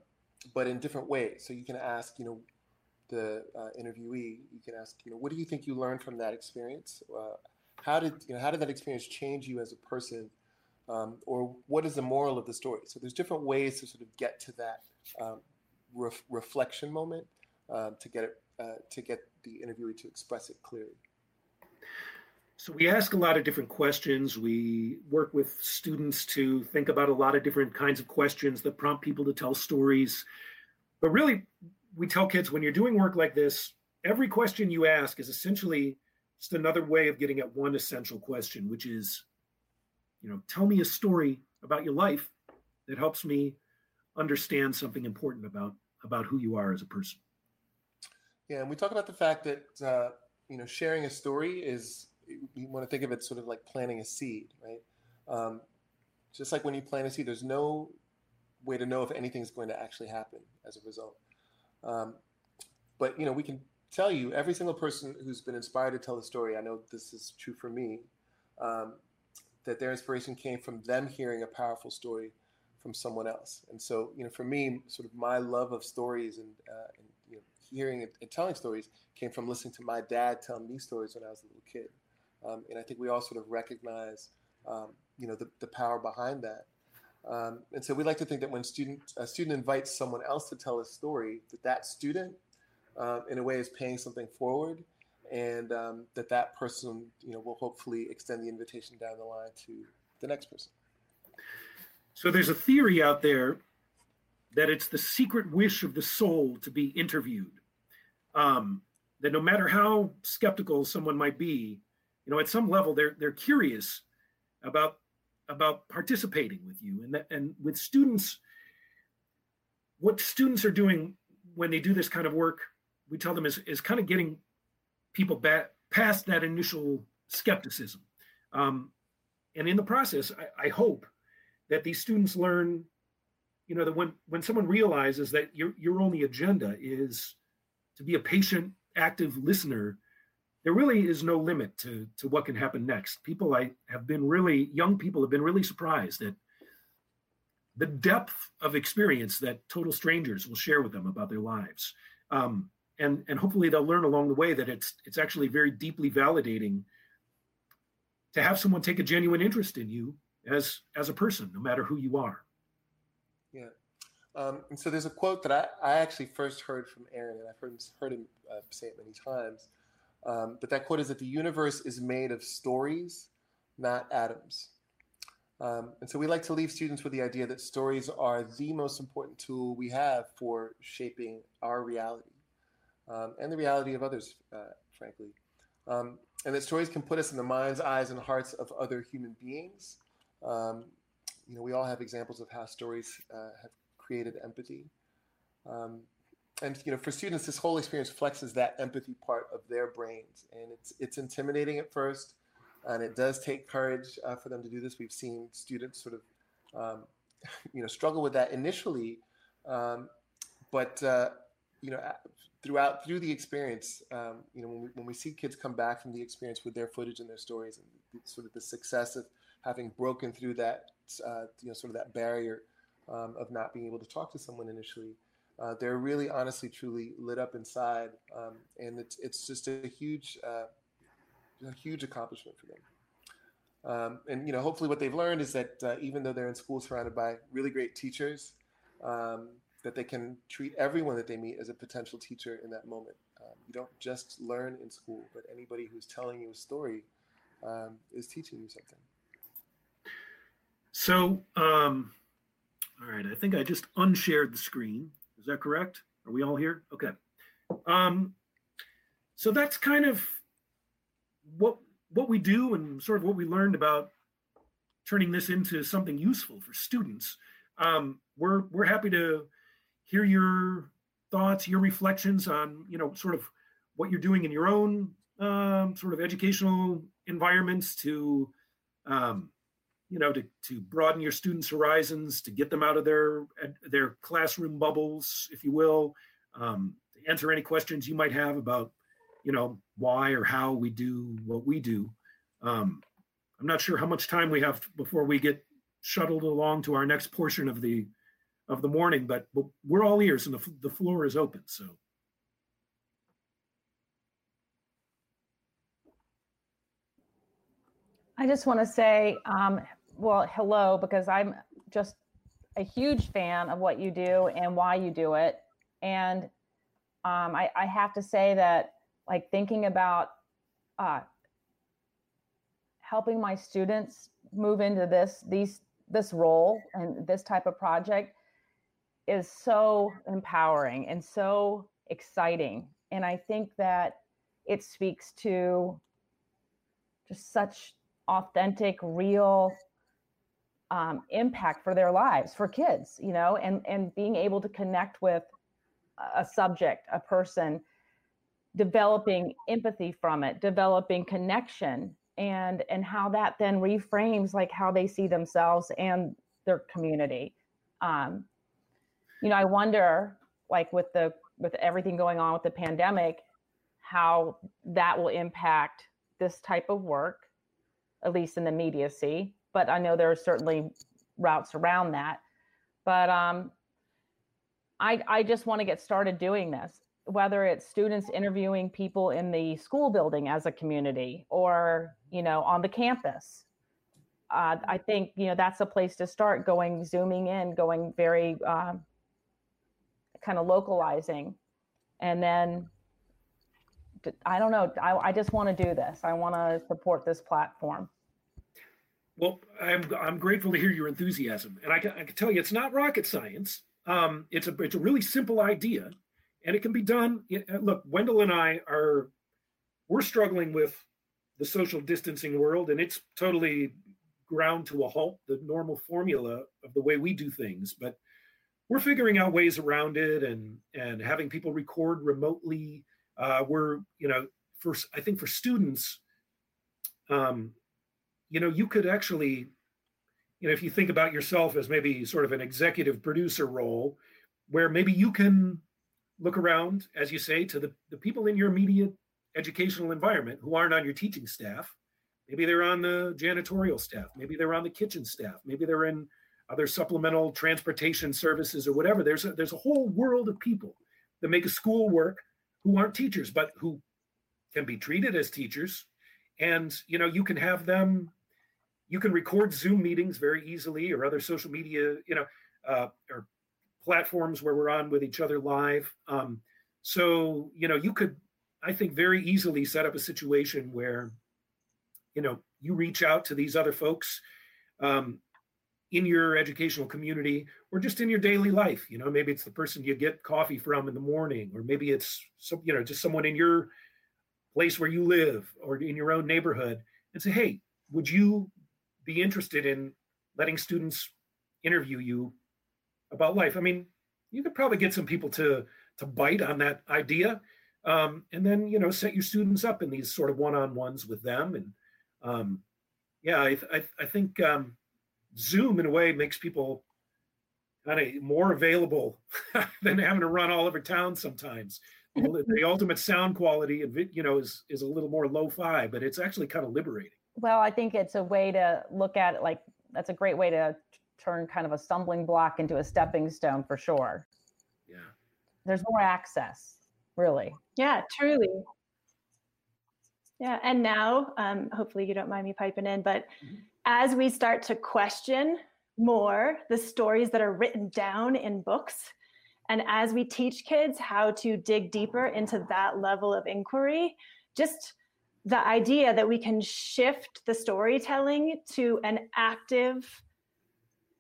S4: but in different ways. So you can ask you know the uh, interviewee, you can ask you know what do you think you learned from that experience? Uh, how did you know how did that experience change you as a person? Um, or what is the moral of the story? So there's different ways to sort of get to that um, ref- reflection moment uh, to get it uh, to get the interviewee to express it clearly?
S3: So we ask a lot of different questions. We work with students to think about a lot of different kinds of questions that prompt people to tell stories. But really, we tell kids when you're doing work like this, every question you ask is essentially just another way of getting at one essential question, which is, you know, tell me a story about your life that helps me understand something important about about who you are as a person.
S4: Yeah, and we talk about the fact that uh, you know sharing a story is you want to think of it sort of like planting a seed, right? Um, just like when you plant a seed, there's no way to know if anything's going to actually happen as a result. Um, but you know, we can tell you every single person who's been inspired to tell a story. I know this is true for me. Um, that their inspiration came from them hearing a powerful story from someone else. And so, you know, for me, sort of my love of stories and, uh, and hearing and telling stories came from listening to my dad tell me stories when I was a little kid. Um, and I think we all sort of recognize, um, you know, the, the power behind that. Um, and so we like to think that when student a student invites someone else to tell a story, that that student, uh, in a way, is paying something forward, and um, that that person, you know, will hopefully extend the invitation down the line to the next person.
S3: So there's a theory out there that it's the secret wish of the soul to be interviewed. Um, that no matter how skeptical someone might be, you know, at some level they're they're curious about about participating with you, and that, and with students, what students are doing when they do this kind of work, we tell them is is kind of getting people back past that initial skepticism, um, and in the process, I, I hope that these students learn you know that when when someone realizes that your your only agenda is to be a patient active listener there really is no limit to to what can happen next. People i have been really young people have been really surprised at the depth of experience that total strangers will share with them about their lives. Um, and and hopefully they'll learn along the way that it's it's actually very deeply validating to have someone take a genuine interest in you as as a person no matter who you are
S4: yeah. Um, and so there's a quote that I, I actually first heard from Aaron, and I've heard him, heard him uh, say it many times. Um, but that quote is that the universe is made of stories, not atoms. Um, and so we like to leave students with the idea that stories are the most important tool we have for shaping our reality um, and the reality of others, uh, frankly. um, and that stories can put us in the minds, eyes, and hearts of other human beings. Um, you know, we all have examples of how stories uh, have created empathy. Um, and you know, for students, this whole experience flexes that empathy part of their brains, and it's it's intimidating at first, and it does take courage uh, for them to do this. We've seen students sort of, um, *laughs* you know, struggle with that initially, um, but uh, you know, throughout through the experience, um, you know, when we, when we see kids come back from the experience with their footage and their stories, and sort of the success of having broken through that, uh, you know, sort of that barrier um, of not being able to talk to someone initially uh, they're really honestly truly lit up inside um, and it's it's just a huge uh, a huge accomplishment for them. Um, and you know hopefully what they've learned is that uh, even though they're in school surrounded by really great teachers um, that they can treat everyone that they meet as a potential teacher in that moment um, you don't just learn in school but anybody who's telling you a story um, is teaching you something
S3: so um, all right i think i just unshared the screen is that correct? Are we all here? Okay. Um, so that's kind of what what we do and sort of what we learned about turning this into something useful for students. Um, we're we're happy to hear your thoughts, your reflections on you know sort of what you're doing in your own um, sort of educational environments to um, you know to, to broaden your students horizons to get them out of their their classroom bubbles if you will um, answer any questions you might have about you know why or how we do what we do. Um, i'm not sure how much time we have before we get shuttled along to our next portion of the of the morning but, but we're all ears and the, the floor is open so
S10: I just want to say um, well, hello, because I'm just a huge fan of what you do and why you do it. And um, I, I, have to say that, like, thinking about uh, helping my students move into this these this role and this type of project is so empowering and so exciting. And I think that it speaks to just such authentic, real um, impact for their lives for kids you know and and being able to connect with a subject a person developing empathy from it developing connection and and how that then reframes like how they see themselves and their community um, you know i wonder like with the with everything going on with the pandemic how that will impact this type of work at least in the immediacy but I know there are certainly routes around that. But um, I, I just want to get started doing this, whether it's students interviewing people in the school building as a community or, you know, on the campus. Uh, I think, you know, that's a place to start going, zooming in, going very um, kind of localizing. And then I don't know, I, I just want to do this. I want to support this platform.
S3: Well, I'm I'm grateful to hear your enthusiasm, and I can I can tell you it's not rocket science. Um, it's a it's a really simple idea, and it can be done. Look, Wendell and I are we're struggling with the social distancing world, and it's totally ground to a halt the normal formula of the way we do things. But we're figuring out ways around it, and and having people record remotely. Uh, we're you know for I think for students. Um, you know, you could actually, you know, if you think about yourself as maybe sort of an executive producer role, where maybe you can look around, as you say, to the, the people in your immediate educational environment who aren't on your teaching staff. Maybe they're on the janitorial staff, maybe they're on the kitchen staff, maybe they're in other supplemental transportation services or whatever. There's a, there's a whole world of people that make a school work who aren't teachers, but who can be treated as teachers. And you know, you can have them you can record Zoom meetings very easily or other social media, you know, uh, or platforms where we're on with each other live. Um, so, you know, you could, I think, very easily set up a situation where, you know, you reach out to these other folks um, in your educational community or just in your daily life. You know, maybe it's the person you get coffee from in the morning, or maybe it's some, you know, just someone in your place where you live or in your own neighborhood and say, hey, would you be interested in letting students interview you about life? I mean, you could probably get some people to to bite on that idea, um, and then you know set your students up in these sort of one-on-ones with them. And um, yeah, I, I, I think um, Zoom in a way makes people kind of more available *laughs* than having to run all over town sometimes. the ultimate sound quality of it, you know, is is a little more lo-fi, but it's actually kind of liberating.
S10: Well, I think it's a way to look at it like that's a great way to turn kind of a stumbling block into a stepping stone for sure.
S3: Yeah.
S10: There's more access, really.
S9: Yeah, truly. Yeah, and now, um, hopefully, you don't mind me piping in, but mm-hmm. As we start to question more the stories that are written down in books, and as we teach kids how to dig deeper into that level of inquiry, just the idea that we can shift the storytelling to an active,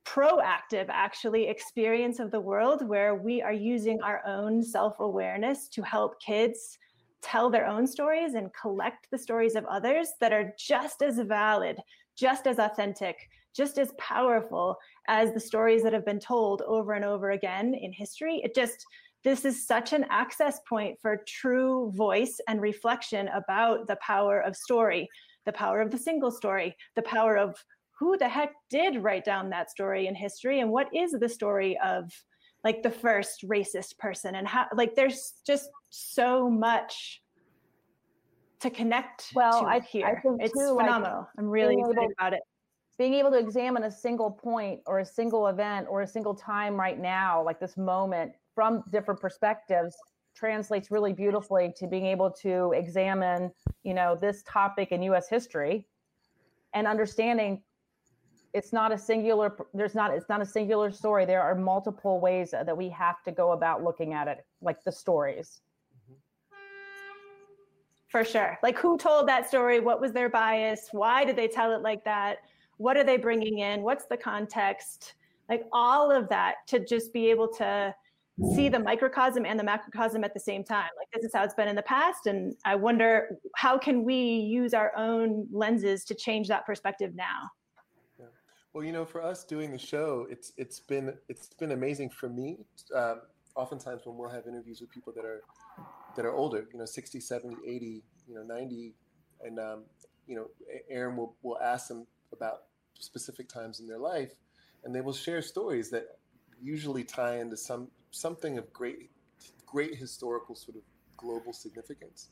S9: proactive, actually, experience of the world where we are using our own self awareness to help kids tell their own stories and collect the stories of others that are just as valid, just as authentic, just as powerful as the stories that have been told over and over again in history. It just, this is such an access point for true voice and reflection about the power of story, the power of the single story, the power of who the heck did write down that story in history and what is the story of like the first racist person and how like there's just so much to connect
S10: well
S9: to
S10: I,
S9: here
S10: I think
S9: it's
S10: too,
S9: phenomenal.
S10: Like,
S9: i'm really excited
S10: able,
S9: about it.
S10: being able to examine a single point or a single event or a single time right now like this moment from different perspectives translates really beautifully to being able to examine you know this topic in us history and understanding it's not a singular there's not it's not a singular story. There are multiple ways that we have to go about looking at it like the stories
S9: for sure. Like who told that story? What was their bias? Why did they tell it like that? What are they bringing in? What's the context? Like all of that to just be able to see the microcosm and the macrocosm at the same time. Like this is how it's been in the past and i wonder how can we use our own lenses to change that perspective now?
S4: Well, you know, for us doing the show, it's it's been it's been amazing for me. Um, oftentimes when we'll have interviews with people that are that are older, you know, 60, 70, 80, you know, 90, and um, you know, Aaron will will ask them about specific times in their life, and they will share stories that usually tie into some something of great great historical sort of global significance.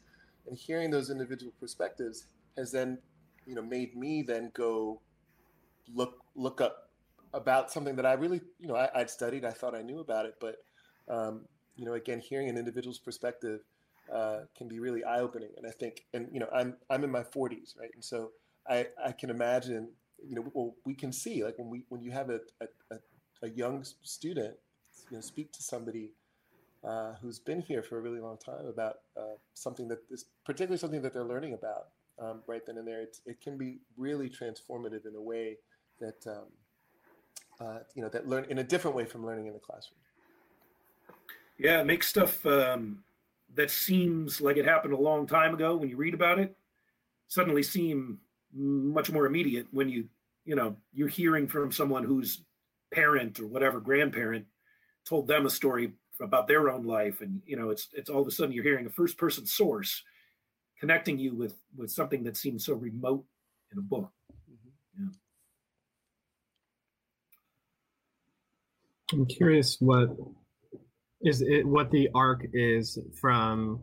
S4: And hearing those individual perspectives has then, you know, made me then go look look up about something that I really, you know, I, would studied. I thought I knew about it, but um, you know, again, hearing an individual's perspective uh, can be really eye opening. And I think, and you know, I'm I'm in my 40s, right? And so I I can imagine, you know, well, we can see like when we when you have a a, a young student, you know, speak to somebody. Uh, who's been here for a really long time about uh, something that is particularly something that they're learning about um, right then and there. It's, it can be really transformative in a way that um, uh, you know that learn in a different way from learning in the classroom.
S3: Yeah, it makes stuff um, that seems like it happened a long time ago when you read about it suddenly seem much more immediate when you you know you're hearing from someone whose parent or whatever grandparent told them a story about their own life and you know it's it's all of a sudden you're hearing a first person source connecting you with with something that seems so remote in a book mm-hmm. yeah.
S11: I'm curious what is it what the arc is from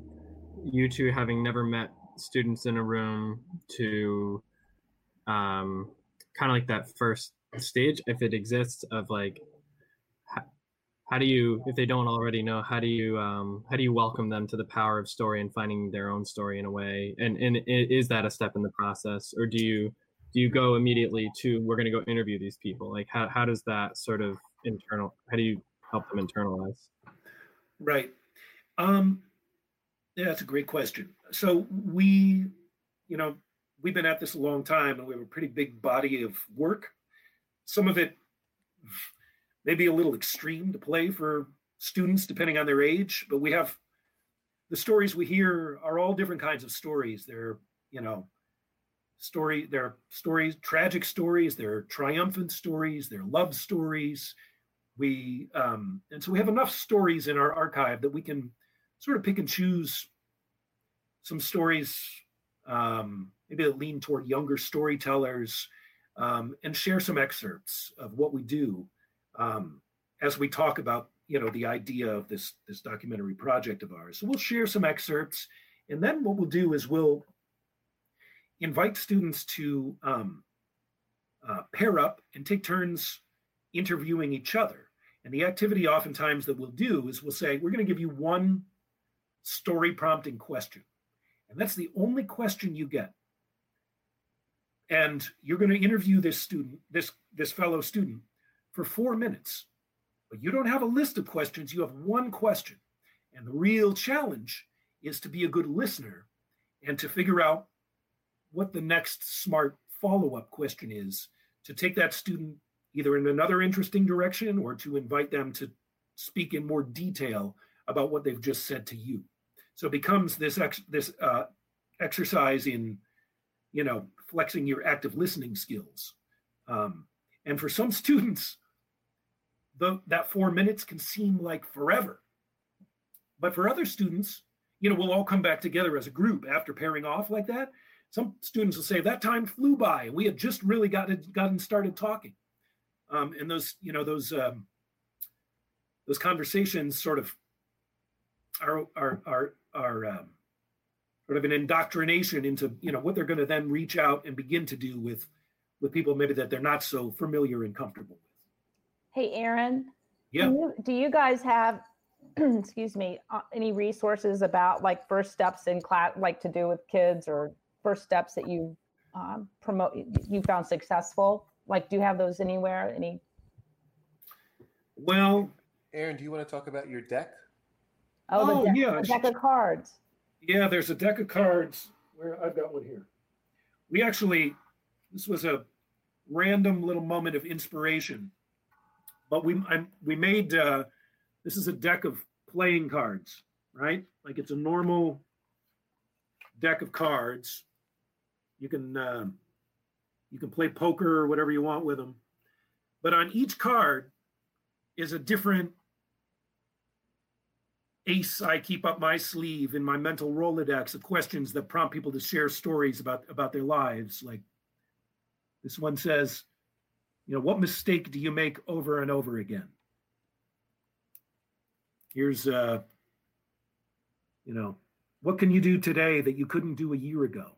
S11: you two having never met students in a room to um kind of like that first stage if it exists of like how, how do you if they don't already know how do you um how do you welcome them to the power of story and finding their own story in a way? And and is that a step in the process? Or do you do you go immediately to we're going to go interview these people like how, how does that sort of internal how do you help them internalize
S3: right um yeah that's a great question so we you know we've been at this a long time and we have a pretty big body of work some of it maybe a little extreme to play for students depending on their age but we have the stories we hear are all different kinds of stories. They're, you know, story, they're stories, tragic stories, they're triumphant stories, they're love stories. We, um, and so we have enough stories in our archive that we can sort of pick and choose some stories, um, maybe that lean toward younger storytellers, um, and share some excerpts of what we do um, as we talk about you know the idea of this this documentary project of ours. So we'll share some excerpts and then what we'll do is we'll invite students to um, uh, pair up and take turns interviewing each other and the activity oftentimes that we'll do is we'll say we're going to give you one story prompting question. And that's the only question you get. And you're going to interview this student this this fellow student for four minutes. But you don't have a list of questions, you have one question. And the real challenge is to be a good listener and to figure out what the next smart follow up question is to take that student either in another interesting direction or to invite them to speak in more detail about what they've just said to you. So it becomes this ex- this uh, exercise in, you know, flexing your active listening skills. Um, and for some *laughs* students, the, that four minutes can seem like forever. But for other students, you know, we'll all come back together as a group after pairing off like that. Some students will say that time flew by, we had just really gotten gotten started talking. Um, and those, you know, those um, those conversations sort of are are are are um, sort of an indoctrination into you know what they're going to then reach out and begin to do with with people maybe that they're not so familiar and comfortable with.
S10: Hey, Aaron.
S3: Yeah.
S10: Do you, do you guys have, *clears throat* excuse me, uh, any resources about like first steps in class, like to do with kids or first steps that you um, promote, you found successful? Like, do you have those anywhere? Any?
S3: Well,
S4: Aaron, do you want to talk about your deck?
S10: Oh, the
S3: Oh,
S10: deck,
S3: yeah.
S10: the deck of cards.
S3: Yeah, there's a deck of cards where I've got one here. We actually, this was a random little moment of inspiration, but we I, we made uh, this is a deck of playing cards, right? Like it's a normal deck of cards. You can uh, you can play poker or whatever you want with them, but on each card is a different ace I keep up my sleeve in my mental Rolodex of questions that prompt people to share stories about about their lives. Like this one says, you know, what mistake do you make over and over again? Here's uh, you know, what can you do today that you couldn't do a year ago?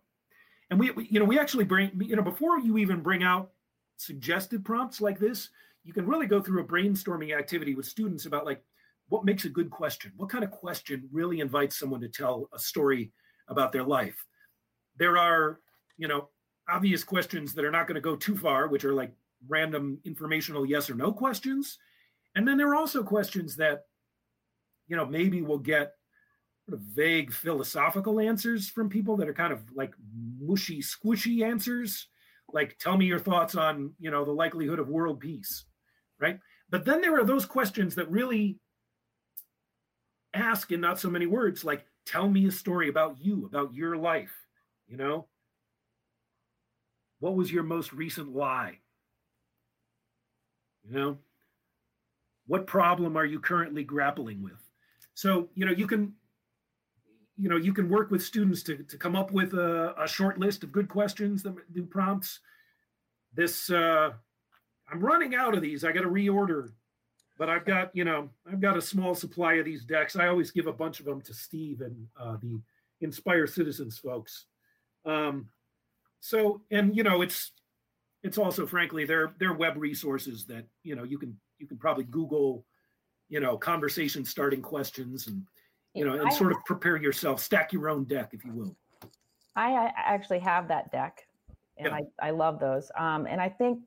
S3: And we, we you know, we actually bring, you know, before you even bring out suggested prompts like this, you can really go through a brainstorming activity with students about like what makes a good question? What kind of question really invites someone to tell a story about their life? There are you know obvious questions that are not going to go too far which are like random informational yes or no questions. And then there are also questions that you know maybe we'll get sort of vague philosophical answers from people that are kind of like mushy squishy answers. Like tell me your thoughts on you know the likelihood of world peace right? But then there are those questions that really ask in not so many words like tell me a story about you about your life you know? What was your most recent lie? You know? What problem are you currently grappling with? So you know you can you know you can work with students to, to come up with a, a short list of good questions that do prompts this uh i'm running out of these i got to reorder but I've got, you know, I've got a small supply of these decks. I always give a bunch of them to Steve and uh, the Inspire Citizens folks. Um, so, and you know, it's it's also, frankly, they're they're web resources that you know you can you can probably Google, you know, conversation starting questions and you know, and sort of prepare yourself, stack your own deck, if you will.
S10: I, I actually have that deck, and
S3: Yeah.
S10: I, I love those. Um, and I think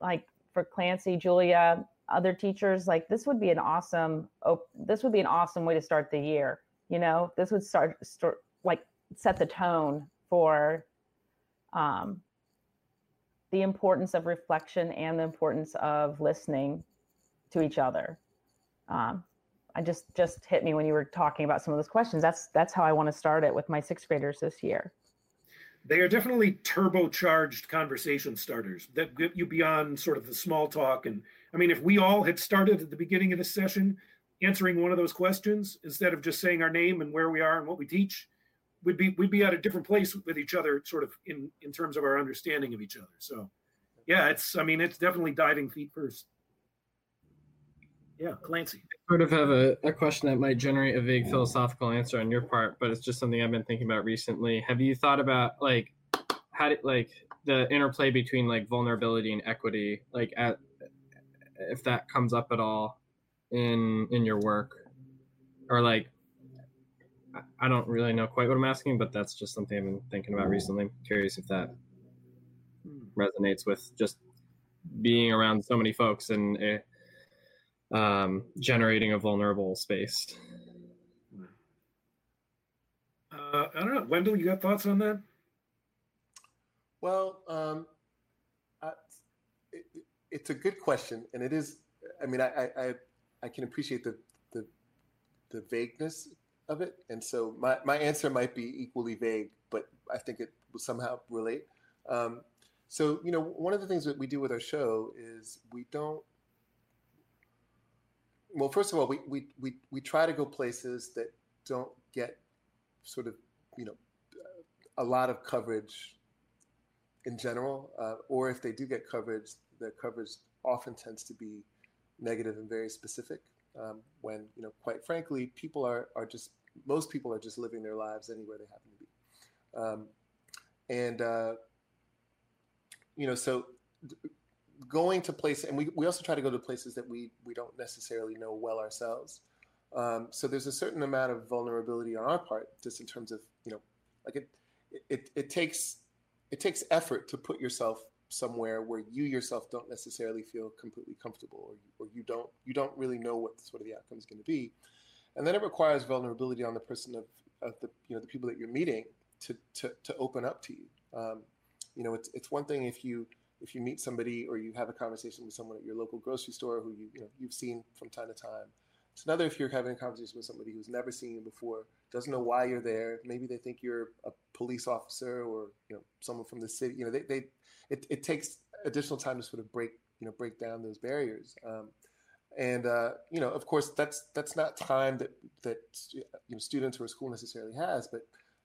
S10: like for Clancy, Julia, other teachers, like this would be an awesome. op- This would be an awesome way to start the year. You know, this would start start like set the tone for um, the importance of reflection and the importance of listening to each other. Um, I just just hit me when you were talking about some of those questions. That's that's how I want to start it with my sixth graders this year.
S3: They are definitely turbocharged conversation starters that get you beyond sort of the small talk. And I mean, if we all had started at the beginning of the session answering one of those questions instead of just saying our name and where we are and what we teach, we'd be we'd be at a different place with each other, sort of in in terms of our understanding of each other. So, yeah, it's I mean, it's definitely diving feet first. Yeah, Clancy.
S11: I sort of have a, a question that might generate a vague philosophical answer on your part, but it's just something I've been thinking about recently. Have you thought about like how did like the interplay between like vulnerability and equity, like at if that comes up at all in in your work, or like I don't really know quite what I'm asking, but that's just something I've been thinking about recently. I'm curious if that hmm. resonates with just being around so many folks and. It, um, generating a vulnerable space.
S3: Uh, I don't know, Wendel. You got thoughts on that?
S4: Well, um, I, it, it's a good question, and it is. I mean, I I, I can appreciate the, the the vagueness of it, and so my my answer might be equally vague, but I think it will somehow relate. Um, so you know, one of the things that we do with our show is we don't well, first of all, we, we, we, we try to go places that don't get sort of, you know, a lot of coverage in general, uh, or if they do get coverage, the coverage often tends to be negative and very specific. Um, when you know, quite frankly, people are are just most people are just living their lives anywhere they happen to be, um, and uh, you know, so going to places, and we, we also try to go to places that we, we don't necessarily know well ourselves. Um, so there's a certain amount of vulnerability on our part, just in terms of, you know, like it, it, it takes, it takes effort to put yourself somewhere where you yourself don't necessarily feel completely comfortable, or, or you don't, you don't really know what sort of the outcome is going to be. And then it requires vulnerability on the person of, of the, you know, the people that you're meeting to, to, to open up to you. Um, you know, it's, it's one thing if you, if you meet somebody or you have a conversation with someone at your local grocery store who you, you know you've seen from time to time. It's another if you're having a conversation with somebody who's never seen you before, doesn't know why you're there. Maybe they think you're a police officer or you know someone from the city. You know, they, they it, it takes additional time to sort of break you know break down those barriers. Um, and uh, you know, of course, that's that's not time that that you know students or a school necessarily has. But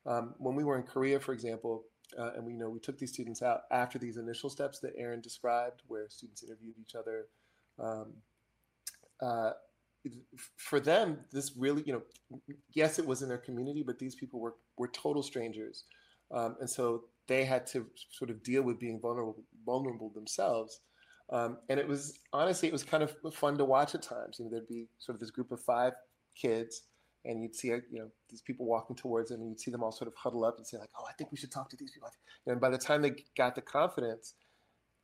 S4: um, when we were in Korea, for example, uh, and we know we took these students out after these initial steps that Aaron described, where students interviewed each other. Um, uh, for them, this really, you know, yes, it was in their community, but these people were were total strangers, um, and so they had to sort of deal with being vulnerable, vulnerable themselves. Um, and it was honestly, it was kind of fun to watch at times. You know, there'd be sort of this group of five kids and you'd see you know these people walking towards them and you'd see them all sort of huddle up and say like oh i think we should talk to these people. And by the time they got the confidence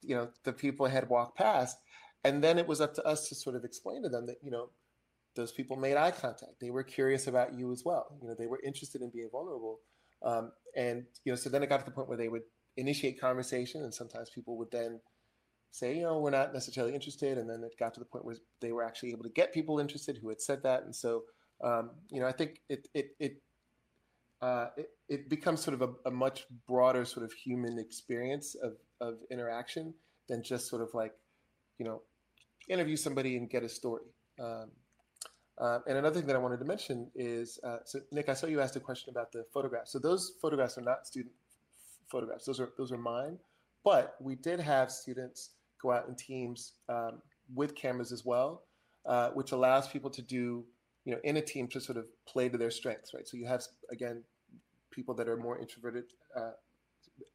S4: you know the people had walked past and then it was up to us to sort of explain to them that you know those people made eye contact. They were curious about you as well. You know they were interested in being vulnerable. Um, and you know so then it got to the point where they would initiate conversation and sometimes people would then say you know we're not necessarily interested. And then it got to the point where they were actually able to get people interested who had said that. And so um, you know, I think it it it, uh, it, it becomes sort of a, a, much broader sort of human experience of of interaction than just sort of like, you know, interview somebody and get a story. Um, uh, and another thing that I wanted to mention is, uh, so Nick, I saw you asked a question about the photographs. So those photographs are not student photographs; those are those are mine. But we did have students go out in teams um, with cameras as well, uh, which allows people to do you know, in a team to sort of play to their strengths, right? So you have again people that are more introverted uh,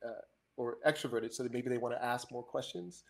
S4: uh, or extroverted, so that maybe they want to ask more questions.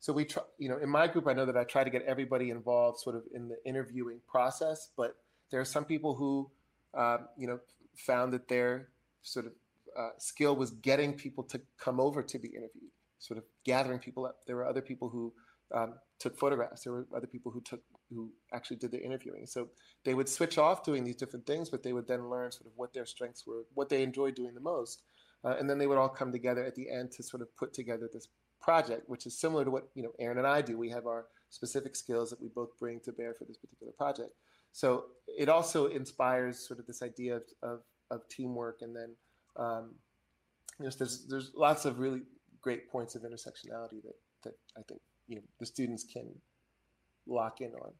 S4: So we try, you know, in my group, I know that I try to get everybody involved sort of in the interviewing process, but there are some people who, um, you know, found that their sort of uh, skill was getting people to come over to be interviewed, sort of gathering people up. There were other people who um, took photographs. There were other people who took who actually did the interviewing. So they would switch off doing these different things, but they would then learn sort of what their strengths were, what they enjoyed doing the most, uh, and then they would all come together at the end to sort of put together this project, which is similar to what you know Aaron and I do. We have our specific skills that we both bring to bear for this particular project. so it also inspires sort of this idea of of, of teamwork, and then um, there's there's lots of really great points of intersectionality that that I think you know the students can lock in on.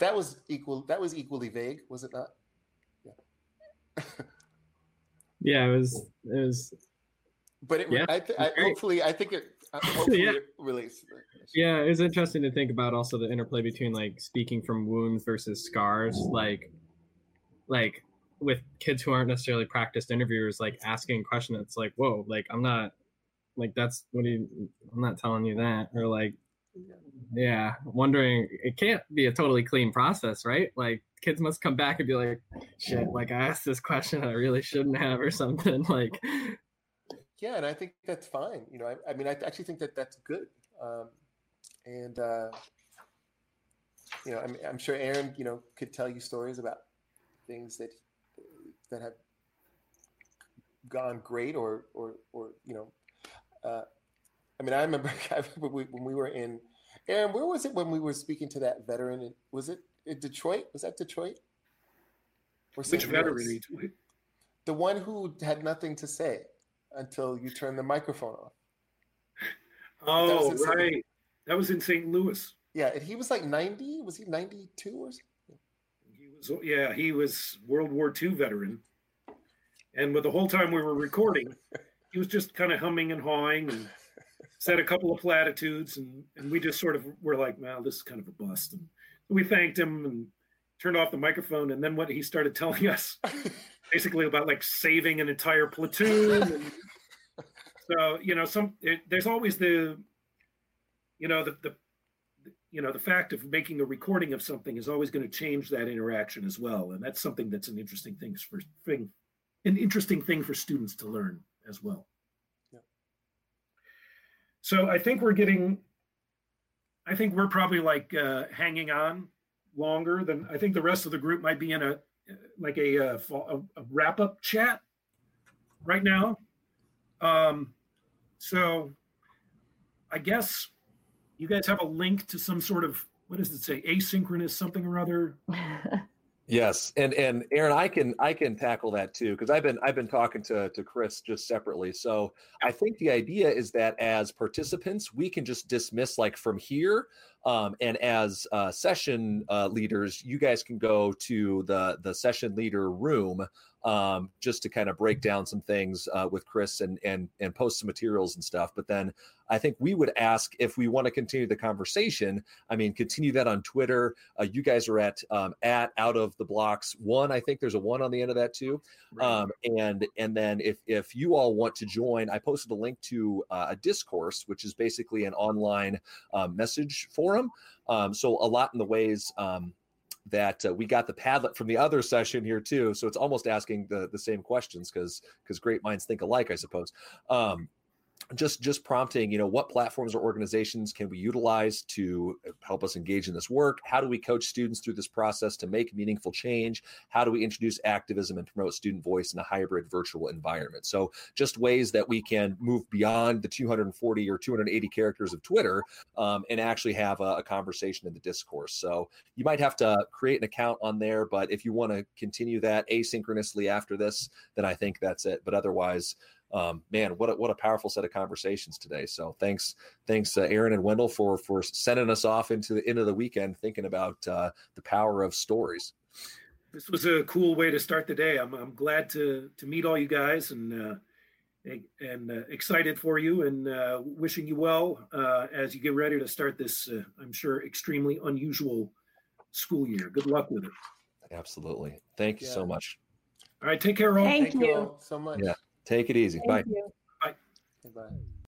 S4: That was equal. That was equally vague, was it not?
S11: Yeah. yeah, it was. It was.
S4: But it, yeah, I, th- I hopefully, I think it. Uh, *laughs* hopefully, yeah. it relates.
S11: Yeah, it was interesting to think about also the interplay between like speaking from wounds versus scars, like, like with kids who aren't necessarily practiced interviewers, like asking a question that's like, whoa, like I'm not, like that's what do you, I'm not telling you that, or like yeah. wondering it can't be a totally clean process right? Like kids must come back and be like shit like i asked this question i really shouldn't have or something *laughs* like.
S4: Yeah and i think that's fine you know i, I mean i actually think that that's good um, and uh, you know I'm, I'm sure aaron you know could tell you stories about things that that have gone great or or or you know uh, I mean, I remember, *laughs* I remember we, when we were in, Aaron, where was it when we were speaking to that veteran? In, was it in Detroit? Was that Detroit?
S3: Or Which veteran?
S4: The one who had nothing to say until you turned the microphone off. *laughs*
S3: Oh, that right. That was in St. Louis.
S4: Yeah, and he was like 90. Was he 92 or something?
S3: He was, yeah, he was World War II veteran. And with the whole time we were recording, *laughs* he was just kind of humming and hawing and said a couple of platitudes, and, and we just sort of were like, well, this is kind of a bust. And we thanked him and turned off the microphone. And then what he started telling us *laughs* basically about like saving an entire platoon. And so, you know, some, it, there's always the, you know, the, the, you know, the fact of making a recording of something is always going to change that interaction as well. And that's something that's an interesting thing for thing, an interesting thing for students to learn as well. So I think we're getting, I think we're probably like uh, hanging on longer than I think the rest of the group might be in a like a, a, a wrap up chat right now. Um, so I guess you guys have a link to some sort of what does it say asynchronous something or other *laughs*
S1: Yes, and and Aaron, I can I can tackle that too because I've been I've been talking to to Chris just separately. So I think the idea is that as participants, we can just dismiss like from here, um, and as uh, session uh, leaders, you guys can go to the the session leader room um, just to kind of break down some things uh, with Chris and and and post some materials and stuff. But then I think we would ask if we want to continue the conversation. I mean, continue that on Twitter. Uh, you guys are at um, at out of the blocks one. I think there's a one on the end of that too. Um, and and then if if you all want to join, I posted a link to uh, a discourse, which is basically an online um, message forum. Um, so a lot in the ways um, that uh, we got the Padlet from the other session here too. So it's almost asking the the same questions because because great minds think alike, I suppose. Um, just just prompting you know what platforms or organizations can we utilize to uh, help us engage in this work? How do we coach students through this process to make meaningful change? How do we introduce activism and promote student voice in a hybrid virtual environment? So just ways that we can move beyond the 240 or 280 characters of twitter um, and actually have a, a conversation in the discourse. So you might have to create an account on there but if you want to continue that asynchronously after this then i think that's it. But otherwise um, man, what a, what a powerful set of conversations today. So thanks, thanks, uh, Aaron and Wendel for for sending us off into the end of the weekend thinking about uh, the power of stories.
S3: This was a cool way to start the day. I'm I'm glad to to meet all you guys and. Uh, and uh, excited for you and uh, wishing you well uh, as you get ready to start this, uh, I'm sure, extremely unusual school year. Good luck with it.
S1: Absolutely. Thank you yeah. so much.
S3: All right. Take care, all.
S9: Thank,
S4: Thank
S9: you.
S4: you all so much.
S1: Yeah. Take it easy.
S9: Thank
S1: Bye.
S3: You. Bye.
S4: Bye.